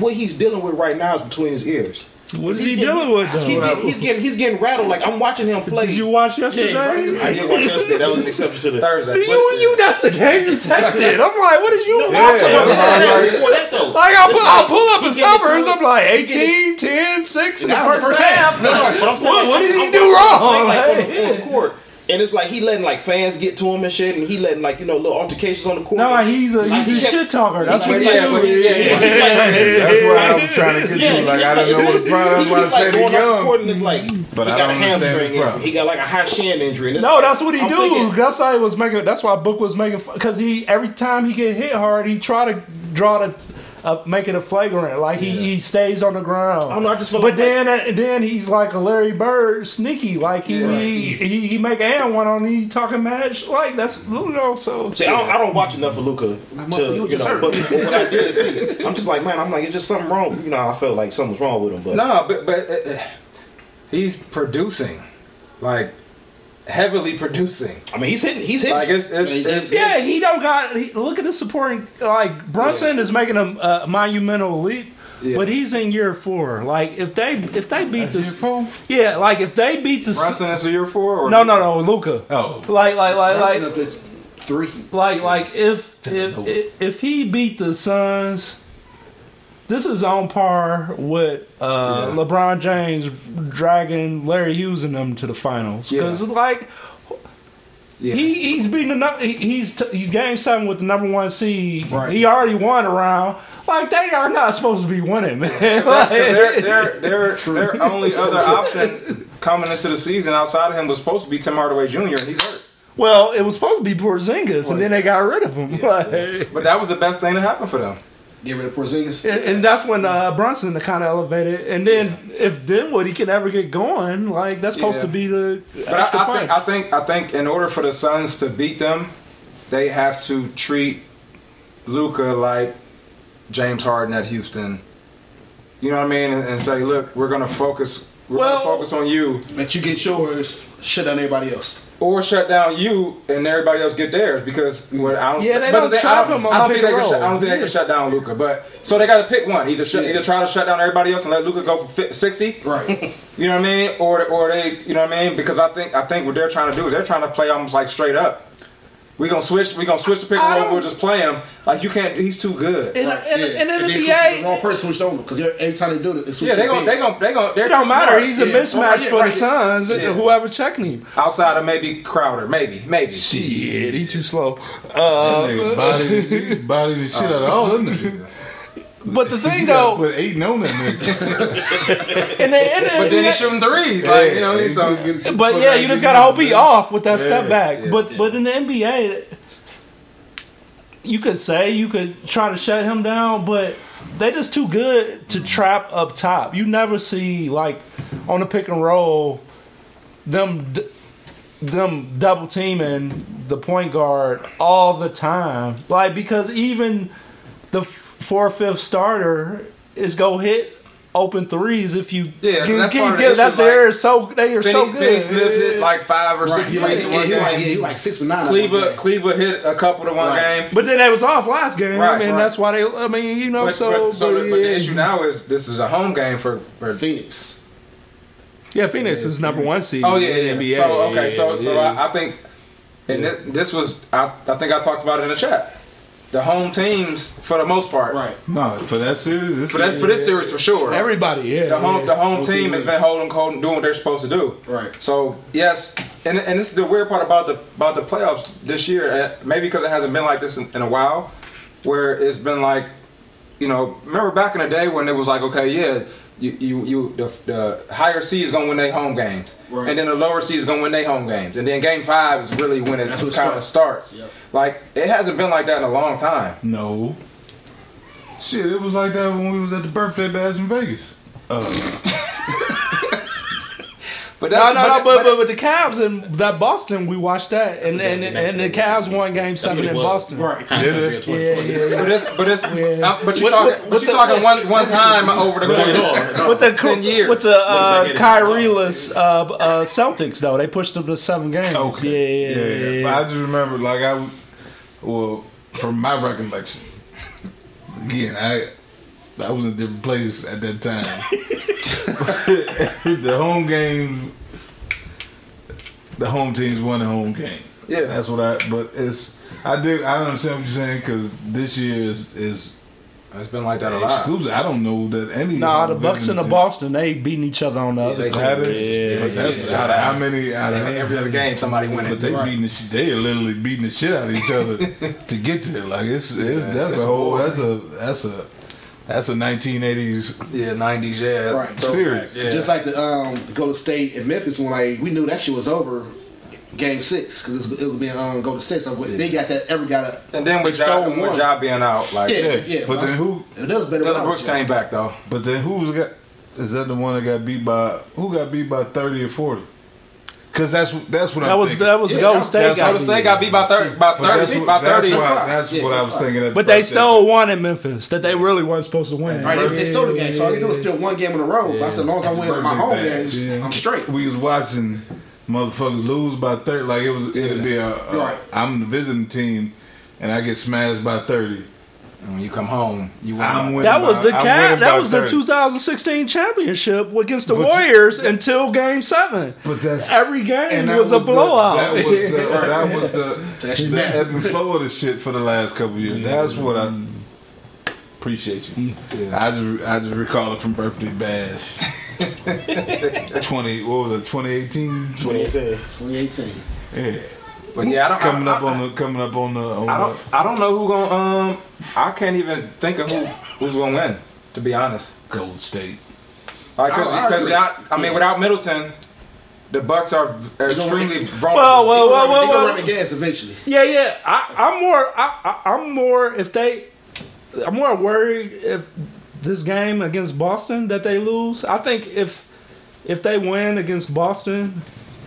what he's dealing with right now is between his ears. What's he getting- dealing with though? He's getting, he's getting he's getting rattled. Like I'm watching him play. Did you watch yesterday? I didn't watch yesterday. That was an exception to the Thursday. You, you, that's the game you texted. I'm like, what did you No, watch? I'm about Yeah. the before that though. Like, I'll, It's pull, I'll like, pull up he his getting numbers. I'm like, He getting- 18, 10, 6 in the first half. half. No, no, but I'm saying, What- what did he I'm do watching him play, wrong? Like, on, on the court, and it's like he letting like fans get to him and shit, and he letting like you know little altercations on the court. No, he's a, Like, he's he a kept- shit talker. That's what he kept- yeah, yeah, is. yeah, he like- That's why I was trying to get Yeah, you. Like he I just didn't know like- what the problem. That's why I He's like said going he's the court young. and it's like But he I got a don't understand hamstring injury. He got like a high shin injury. And No, like- that's what he I'm do. thinking- that's why he was making. That's why Book was making because he every time he get hit hard, he try to draw the. Uh, make it a flagrant, like he, he stays on the ground. I don't just but like- then uh, then he's like a Larry Bird, sneaky. Like he he, he, he make and one on he talking match. Like that's you know so. See, I don't, I don't watch enough of Luka to, you you just know, but, but what I did see, I'm just like, man, I'm like, it's just something wrong. You know, I felt like something was wrong with him, but No, but but uh, uh, he's producing, like heavily producing. I mean, he's hitting, he's hitting. Like it's it's, He it's Yeah, he don't got. He, look at the supporting. Like Brunson is making a, a monumental leap, Yeah. but he's in year four. Like if they if they beat Year this, four? yeah, like if they beat the Brunson is a year four. Or no no no Luka. Oh, Like like like Brunson like three. like like if if if, if he beat the Suns. This is on par with uh, Yeah. LeBron James dragging Larry Hughes and them to the finals because like Yeah. He he's beating the he's he's game seven with the number one seed. Right. He already won a round. Like they are not supposed to be winning, man. Because their their their their only other option coming into the season outside of him was supposed to be Tim Hardaway Jr. and he's hurt. well, it was supposed to be Porzingis, and then they got rid of him. Like, But that was the best thing to happen for them. Get rid of Porzingis. and, and that's when uh, Brunson kind of elevated. And then if Dinwiddie can ever get going, like that's supposed Yeah. to be the But extra I, I think. I think I think in order for the Suns to beat them, they have to treat Luka like James Harden at Houston. You know what I mean? And, and say, look, we're gonna focus. We're Well- gonna focus on you, Let you get yours, shut down everybody else. Or shut down you, and everybody else get theirs. Because what I don't. Yeah, they but don't the thing- I don't, him on I don't think they can. Shut, I don't think they can shut down Luka. But so they got to pick one. Either shut, either try to shut down everybody else and let Luka go for fi- sixty. Right. You know what I mean? Or or they, you know what I mean? Because I think I think what they're trying to do is they're trying to play almost like straight up. We gonna switch. We gonna switch the pick and roll. We'll just play him. Like you can't. He's too good. And, right. in, yeah. in, in And the then switch to the wrong person switched over because every time they do it, it's yeah, they gonna they gonna they gonna. They're it don't matter. smart. He's a Yeah. mismatch Right, yeah, for right, the yeah. Suns. Yeah. Whoever checking him. outside of maybe Crowder, maybe maybe. Shit, he too slow. that nigga uh, body, body the shit out of all them niggas. But the thing You though, put eight on that nigga. and they, and, But then he's shooting threes, like you know. Yeah, So he could- But yeah, you just gotta hope in he off with that step back. yeah, but yeah. but in the NBA, you could say you could try to shut him down, but they just too good to trap up top. You never see like on the pick and roll them them double teaming the point guard all the time. Like because even the f- four fifth starter is go hit. Open threes if you Yeah, can, that's can part of the get issue, they like, are so they are Finney, so good. Finney Smith hit like five or six Yeah, threes in yeah, one he, like, yeah, game. he like six for nine. Kleber, Kleber hit a couple to one Right. game. But then they was off last game. Right, I mean, right. that's why they. I mean, you know, But, so. but, so but, the, but the issue now is this is a home game for, for Phoenix. Yeah, Phoenix is number one seed. Oh yeah, in yeah. NBA. So okay, so so Yeah. I, I think, and thi- this was I, I think I talked about it in the chat. The home teams, for the most part, Right. No, for that series, this For that for this series for sure. everybody, yeah, the home yeah. the home Those team has been holding, holding, doing what they're supposed to do. Right. So yes, and and this is the weird part about the about the playoffs this year. uh, Maybe because it hasn't been like this in, in a while, where it's been like, you know, remember back in the day when it was like, okay, yeah, you you, you the, the higher seed is gonna win their home games, Right. and then the lower seed is gonna win their home games, and then game five is really when it That's when kind of starts. starts. Yep. Like it hasn't been like that in a long time. No. Shit, it was like that when we was at the birthday bash in Vegas. Oh. But No, that's no, no, but- but, but- but with the Cavs and that Boston, we watched that, and and, and, and the Cavs won Game Seven what in was. Boston. Right. Yeah, yeah, yeah. But it's but it's Yeah. uh, but you What- talking what- but you talking one one time over the course. With the 10 years. with the uh, Look back at it. Kyrie-less uh, uh, Celtics though, they pushed them to seven games. Okay. Yeah, yeah, yeah. yeah, But I just remember, like I, w- well, from my recollection, again, I, I was in a different place at that time. the home game, the home teams won the home game. Yeah. that's what I. But it's, I do, I understand what you're saying because this year is is It's been like that a lot. exclusive. I don't know that any. Nah, the Bucks and the team- Boston, they beating each other on the other. they court. Had Yeah, it? That's yeah. out of how many? Out of Every other game, somebody winning. But they beating the, They are literally beating the shit out of each other to get there. Like it's, it's that's it's a whole war. that's a that's a that's a 1980s Yeah, nineties. Yeah, Right. Throwback, Serious. Yeah. Just like the um, the Golden State and Memphis when like we knew that shit was over. Game six because it was, it was being um, Golden State. So if they got that, Every got a and then with they stole job, with one. job being out, like Yeah, Yeah, yeah. but then who- It was better. Dillon Brooks came back though. But then who's got? Is that the one that got beat by? Who got beat by 30 or 40? Because that's that's what That I'm was thinking. that was Yeah, Golden that- State. that's got Golden beat. State got beat by thirty, by But that's, thirty, what, by that's, thirty. that's Yeah. what I was thinking. At But they stole won in Memphis that they really weren't supposed to win. Right, they, they stole the game, so all you do is still one game in a row. But I said, as long as I win my home Birthday games, bash. I'm straight. We was watching motherfuckers lose by 30. Like it was, it'd be a, a Right. I'm the visiting team, and I get smashed by 30. And when you come home, you win. I'm That was the I'm cap. That by was the 2016 championship against the But you- Warriors until Game Seven. But that's Every game and that was, a the- blowout. that was the that was the, That the ebb and flow of the shit for the last couple years. Mm-hmm. That's what I appreciate you. I just I just recall it from birthday bash. Twenty what was it? Twenty eighteen. 2018. 2018. Yeah, But yeah, I don't. it's coming I, up on the coming up on the. On I don't. I don't know who gonna. Um, I can't even think of who who's gonna win. To be honest, Gold State. like because I- I because agree. I mean, without Middleton, the Bucks are, are extremely vulnerable. Well, well, They well, gonna well, run- they gonna well. run the gas eventually. Yeah, yeah. I, I'm more. I, I, I'm more. If they, I'm more worried if this game against Boston that they lose. I think if if they win against Boston,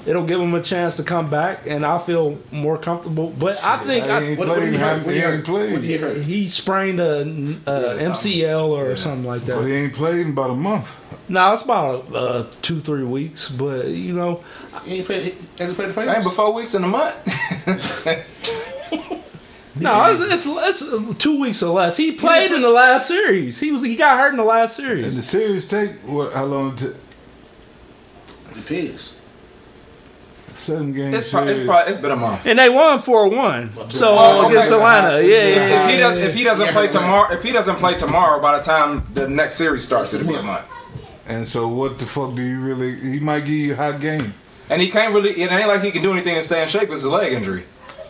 it'll give him a chance to come back, and I feel more comfortable. But I think He I, ain't What, what did he hurt? What He he ain't hurt? What did he hurt? he sprained a, a Yeah, MCL or something like that. But he ain't played in about a month. No, it's about uh, two three weeks. But you know, He ain't played. He hasn't played the Ain't playoffs. but four weeks in a month. no, it's, it's, it's two weeks or less. He played in the last series. He was he got hurt in the last series. And series. the series take what? How long? It ta- Depends. Seven games. It's probably, it's probably it's been a month. And they won four one. So Oh, okay. against Atlanta, yeah, yeah, yeah. If he does, if he doesn't Yeah, play tomorrow, if he doesn't play tomorrow, by the time the next series starts, it'll be a month. And so, what the fuck do you really? He might give you a hot game. And he can't really. It ain't like he can do anything to stay in shape. It's a leg injury.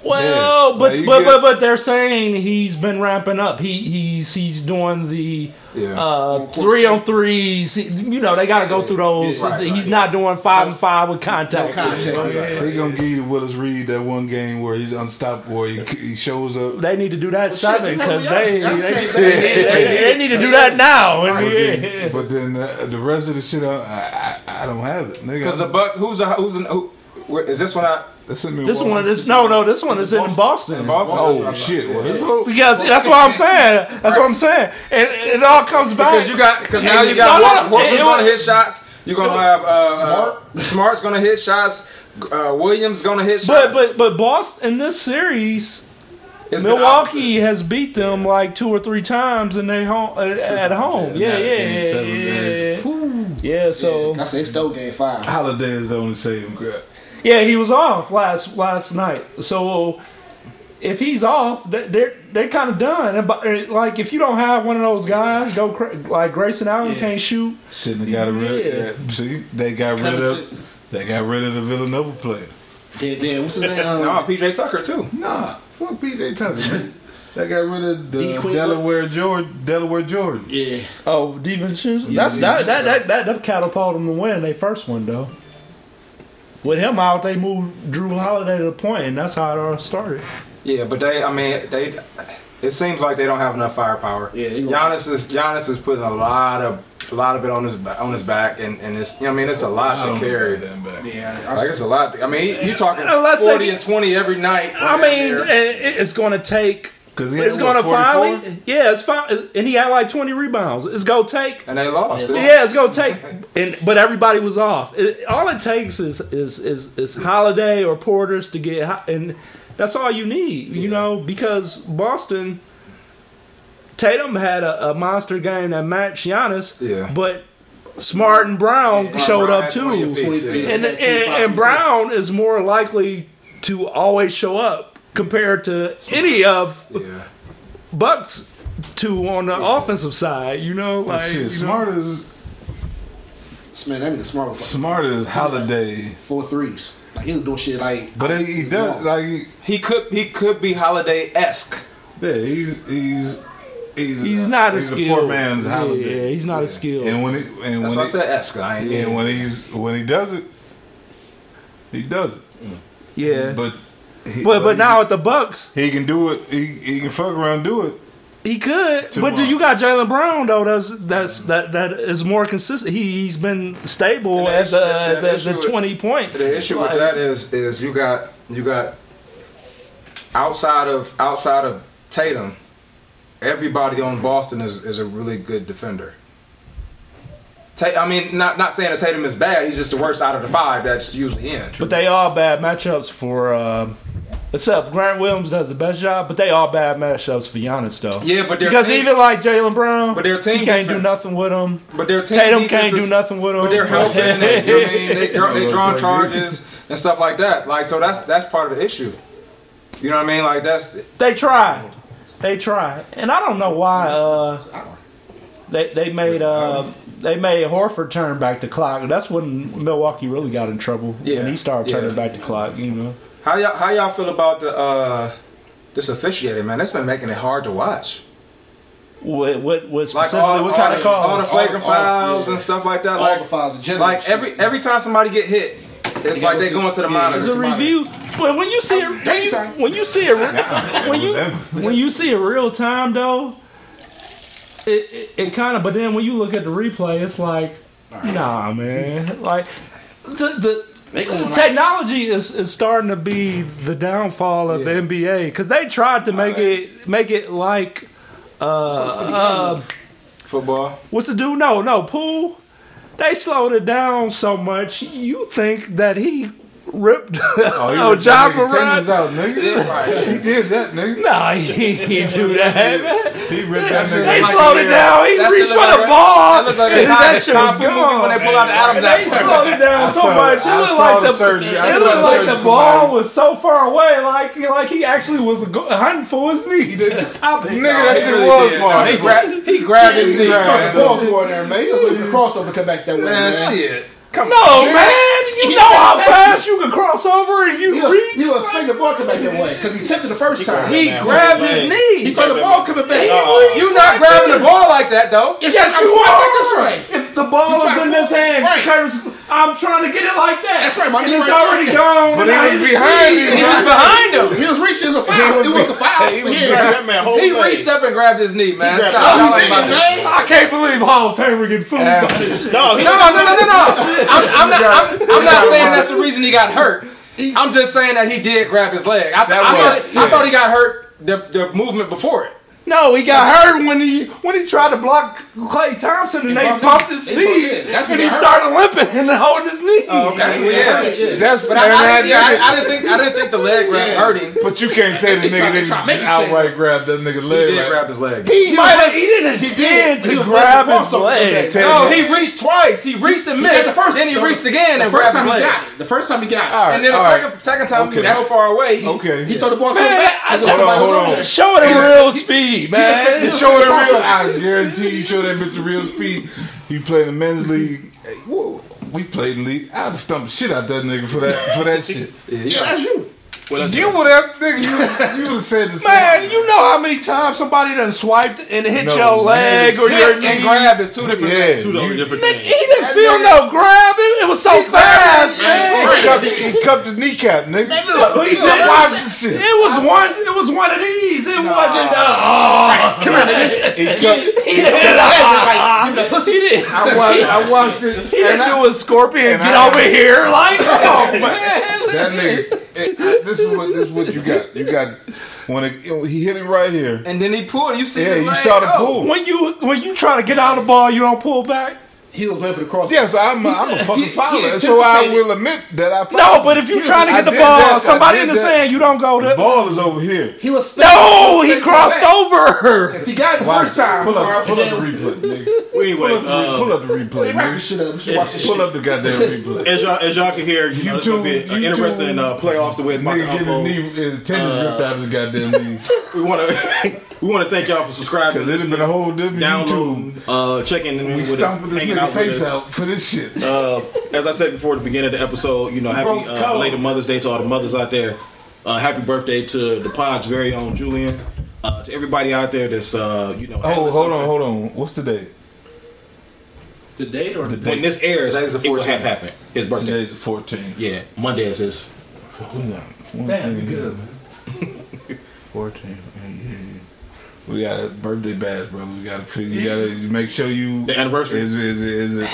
Well, Yeah. but Like, but, get- but but they're saying he's been ramping up. He he's he's doing the Yeah. uh, three on threes. You know they got to go through those. Yeah, right, he's right. not doing five and five with contact. No contact. They gonna give you Willis Reed that one game where he's unstoppable. He, he shows up. They need to do that shit, seven because yeah, they, they, they, they- they need to do that now. I But mean, then, but then uh, the rest of the shit, I, I, I don't have it. Because the Buck, who's the, who's in, who, where, is this one out? That's in This one, this no, no, this one is in Boston. Boston? Oh shit! Well, this Because that's what I'm saying. That's what I'm saying. And it all comes back. Because you got, because now you got no, Horford's it- it going to was- hit shots. You're going to have uh, Smart. Uh, Smart's going to hit shots. Uh, Williams going to hit shots. but but but Boston in this series, It's Milwaukee has beat them like two or three times in their home at, at home. Yeah, yeah. yeah, Game yeah, seven, yeah. Yeah, so I say stole game five. Holiday is the only saving crap. Yeah, he was off last last night. So if he's off, they- they're they're kind of done. But, Like if you don't have one of those guys, go cra- like Grayson Allen can't shoot. Shouldn't have got rid. Yeah. Yeah. See, they got rid of. They got rid of the Villanova player. Then, then what's his name? Um, No, PJ Tucker too. Nah, fuck PJ Tucker. man. They got rid of D. the Delaware George. Delaware Jordan. Yeah, Oh, defense. Yeah, That's that, that that that that catapulted them to win their first one though. With him out, they moved Jrue Holiday to the point, and that's how it all started. Yeah, but they, I mean, they. It seems like they don't have enough firepower. Yeah, they Giannis is Giannis is putting a lot of a lot of it on his on his back, and and it's you know, I mean it's a lot to carry. Yeah. I Like it's a lot. I mean, you're talking Unless forty get- and twenty every night. I mean, it's going to take. 'Cause he it's had, going to what, finally. Yeah, it's fine. And he had like twenty rebounds. It's going to take. and they lost. it. Yeah, it's going to take. And but everybody was off. It, all it takes is is is is Holiday or Portis to get, and that's all you need. You know, because Boston. Tatum had a, a monster game that matched Giannis, Yeah. but Smart and Brown Smart showed Brown up too. 20 apiece, yeah. and, and, and Brown is more likely to always show up compared to any of Yeah. Bucks two on the offensive side. You know, But like shit, you know, smart as man, that nigga smart with smart as Holiday. four threes. Like he was doing shit like. But he, he does like he- He could he could be Holiday esque. yeah, he's he's he's, he's not a he's skill. poor man's holiday. yeah, Holiday. he's not a skill. And when he and That's when why I he, said esque. I ain't. and when he's when he does it, he does it. yeah, but But he, but, he- now at the Bucks, he can do it. He he can fuck around and do it. he could. Too but do you got Jalen Brown though? That's that's that that is more consistent. He he's been stable the as issue- a the- as, the as a issue with- twenty point. The issue with that is is you got you got outside of outside of Tatum, everybody on Boston is, is a really good defender. Ta- I mean, not not saying that Tatum is bad. He's just the worst out of the five that's usually in. But they are bad matchups for. Uh, except Grant Williams does the best job, but they all bad matchups for Giannis though. Yeah, but their because team- even like Jaylen Brown, But their team he can't do nothing with him. But their team Tatum can't do nothing with him. But they're helping. they, you know what I mean? They, draw- they drawing charges and stuff like that. Like so, that's that's part of the issue. You know what I mean? Like that's They tried. They tried, and I don't know why. Uh, they they made uh, they made Horford turn back the clock. That's when Milwaukee really got in trouble. Yeah, when he started turning yeah. back the clock. You know. How y'all how y'all feel about the uh, this officiating man? That's been making it hard to watch. What what what Like specifically? all, what all kind the, of all the calls? flagrant All- all- fouls yeah. and stuff like that. All like the fouls in general. like every every time somebody get hit, it's like they going to the monitor. It's a review, but when you see it, when you, when you see it, when you when you see it real time though, it it, it kind of. But then when you look at the replay, it's like, nah, man. Like the the going like- technology is is starting to be the downfall of the NBA because they tried to make it make it like uh, Football. what's the dude? No, no, pool. They slowed it down so much. You think that he ripped Oh, he oh, ripped John that nigga tendons Morant? out, nigga. He did that, nigga. Nah, he, he didn't do that. man. He ripped that They nigga. like slowed it down. He that reached for the like ball. that look like a and that shit was Fu movie gone. when they pull out the Adam's They slowed it down so saw- much. It looked like the the, surgery. It looked the like the ball was so far away, like like he actually was hunting for his knee to pop it. Nigga, that shit was far. He grabbed he grabbed his knee. The man. ball's going there, man. You look for the crossover come back that way, man. Man, shit. Come No, on. man, You know how fast you can cross over and He you was, reach. he was swing the ball come back that way because he tipped it the first time. He Man, grabbed his on. knee. he thought the ball's coming back. You're not grabbing the ball like that though. Yes, Yes, I'm you swinging are. back this way. If the ball is in to this pull- hand, right. Curtis, I'm trying to get it like that. That's right, my And it's right already there. gone. But he was behind him. He was behind him. He was reaching as a foul. It was a foul. He was He grabbing had- that man whole He reached up and grabbed his knee, man. Stop. Oh, ain't about nigga, to- man. I can't believe Hall of Famer get fooled by this shit. No, No, no, no, no, no, no. I'm, I'm not. I'm, I'm not saying that's the reason he got hurt. I'm just saying that he did grab his leg. I, I, was- thought, I thought he got hurt the, the movement before it. No, he got hurt when he when he tried to block Klay Thompson and they bumped bumped his- his knee. That's and when he it hurt. started limping and holding his knee. Oh, okay. Well, yeah. Yeah. That's But and I, I, that didn't, yeah, I, I didn't think I didn't think the leg grab Yeah. hurt him. But you can't say the nigga didn't tried to make just you say outright grab that nigga leg. He leg. did right? grab his leg. He might have. He didn't He intend did. He to was grab his leg. that No, he reached twice. He reached and He got missed. the first- then he the- reached again The and first grabbed his time he leg. got it. The first time he got it. And then the second second time he was so far away. He, Okay. He thought the ball coming Man, back. I- because hold on, somebody was hold over on. there. Show it in real speed, man. You show it real. I guarantee you show that bitch a real speed. You play in the men's league. Hey, we played in the league. I'd stump the shit out that nigga for that for that shit. Yeah, that's you. Well, that's You would have nigga. You, you would have said the same. Man, you know how many times somebody done swiped and hit No, your leg or your and knee. And grab is two different Yeah, things. two you- different He things. didn't feel no grab. It, it was so fast, man. He cupped, he cupped his kneecap, nigga. Look, He look, look. watched the shit. It was one. It was one of these. It wasn't. Uh, Come on, nigga. He cupped. he didn't. Like, give me that pussy. He didn't. I watched. I watched it. He didn't do a scorpion. Get over here, like, oh man. That nigga. it- this is what this is what you got. You got when it, you know, he hit him right here. And then he pulled. You see Yeah, you leg saw the oh. pull. When you when you try to get out of the ball, you don't pull back. He was playing for the cross. Yes, I'm a, I'm a fucking he fouler, so I will admit that I. No, but if you He trying to I get the did ball, that, somebody did in the that. sand, you don't go the to. ball is over here. He was. No, he spinning crossed over. Yes, he got it the Watch, first time. pull up, pull up the replay, nigga. Well, anyway, Pull up, the, uh, pull up the replay, They wrap this nigga. shit up. Just watch this Pull shit. up the goddamn replay. As y'all, as y'all can hear, you know, it's gonna be YouTube- an interesting YouTube- uh, playoffs the way it's about to Nigga getting unfold. his, knee, his tennis Uh, ripped out of his goddamn knee. We want to, we want to thank y'all for subscribing, Because it's been a whole different YouTube. downloading, uh, checking in We with us, stomping this hanging nigga out with face out for this shit. Uh, as I said before at the beginning of the episode, you know, happy broke uh, code. belated Mother's Day to all the mothers out there. Uh, happy birthday to the pod's very own Julian. Uh, to everybody out there that's, uh, you know, Oh, hold on, hold on. What's the date? The date or the When this airs, Today's the it will 14th. have happened. His birthday. Today's the 14th. Yeah, Monday is his. Damn, you good. 14. We got a birthday bash, brother. We got to you got to make sure you The anniversary. is is is it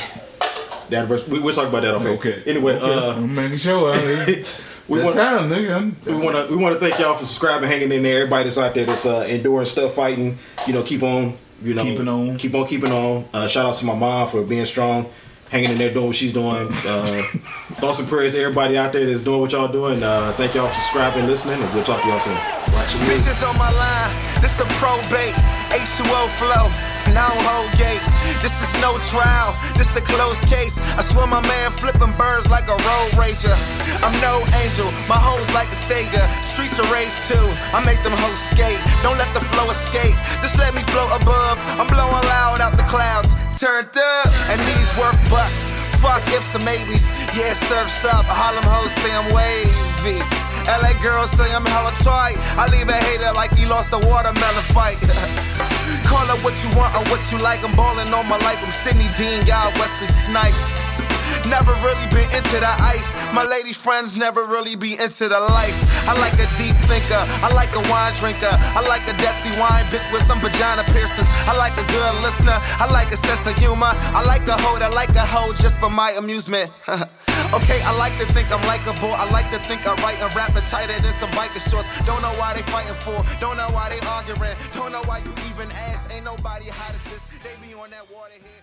The anniversary. We, we'll talk about that off air. okay? Anyway, Okay. uh, I'm making sure. It's we want time, nigga. We want to we want to thank y'all for subscribing, hanging in there. Everybody that's out there that's uh, enduring stuff, fighting. You know, keep on. You know, Keeping on. keep on keeping on. Uh, shout outs to my mom for being strong, hanging in there, doing what she's doing. Uh, thoughts and prayers to everybody out there that's doing what y'all doing. Uh, thank y'all for subscribing, listening, and we'll talk to y'all soon. Watch. Bitches on my line, this a probate, H2O flow, now whole gate. This is no trial, this a closed case. I swear my man flipping birds like a road rager. I'm no angel, my hoes like a Sega. Streets are raised too, I make them hoes skate. Don't let the flow escape, just let me float above. I'm blowing loud out the clouds, turned up, and these worth bucks. Fuck ifs and maybes, yeah, surfs up. Harlem hoes say I'm wavy. LA girls say I'm hella tight. I leave a hater like he lost a watermelon fight. Call it what you want or what you like. I'm ballin' all my life. I'm Sidney Dean, y'all Wesley Snipes. Never really been into the ice. My lady friends never really be into the life. I like a deep thinker. I like a wine drinker. I like a Detsy wine bitch with some vagina piercings. I like a good listener. I like a sense of humor. I like a hoe that like a hoe just for my amusement. okay, I like to think I'm likable. I like to think I write and rap it tighter than some biker shorts. Don't know why they fighting for. Don't know why they arguing. Don't know why you even ask. Ain't nobody hot as this. They be on that waterhead.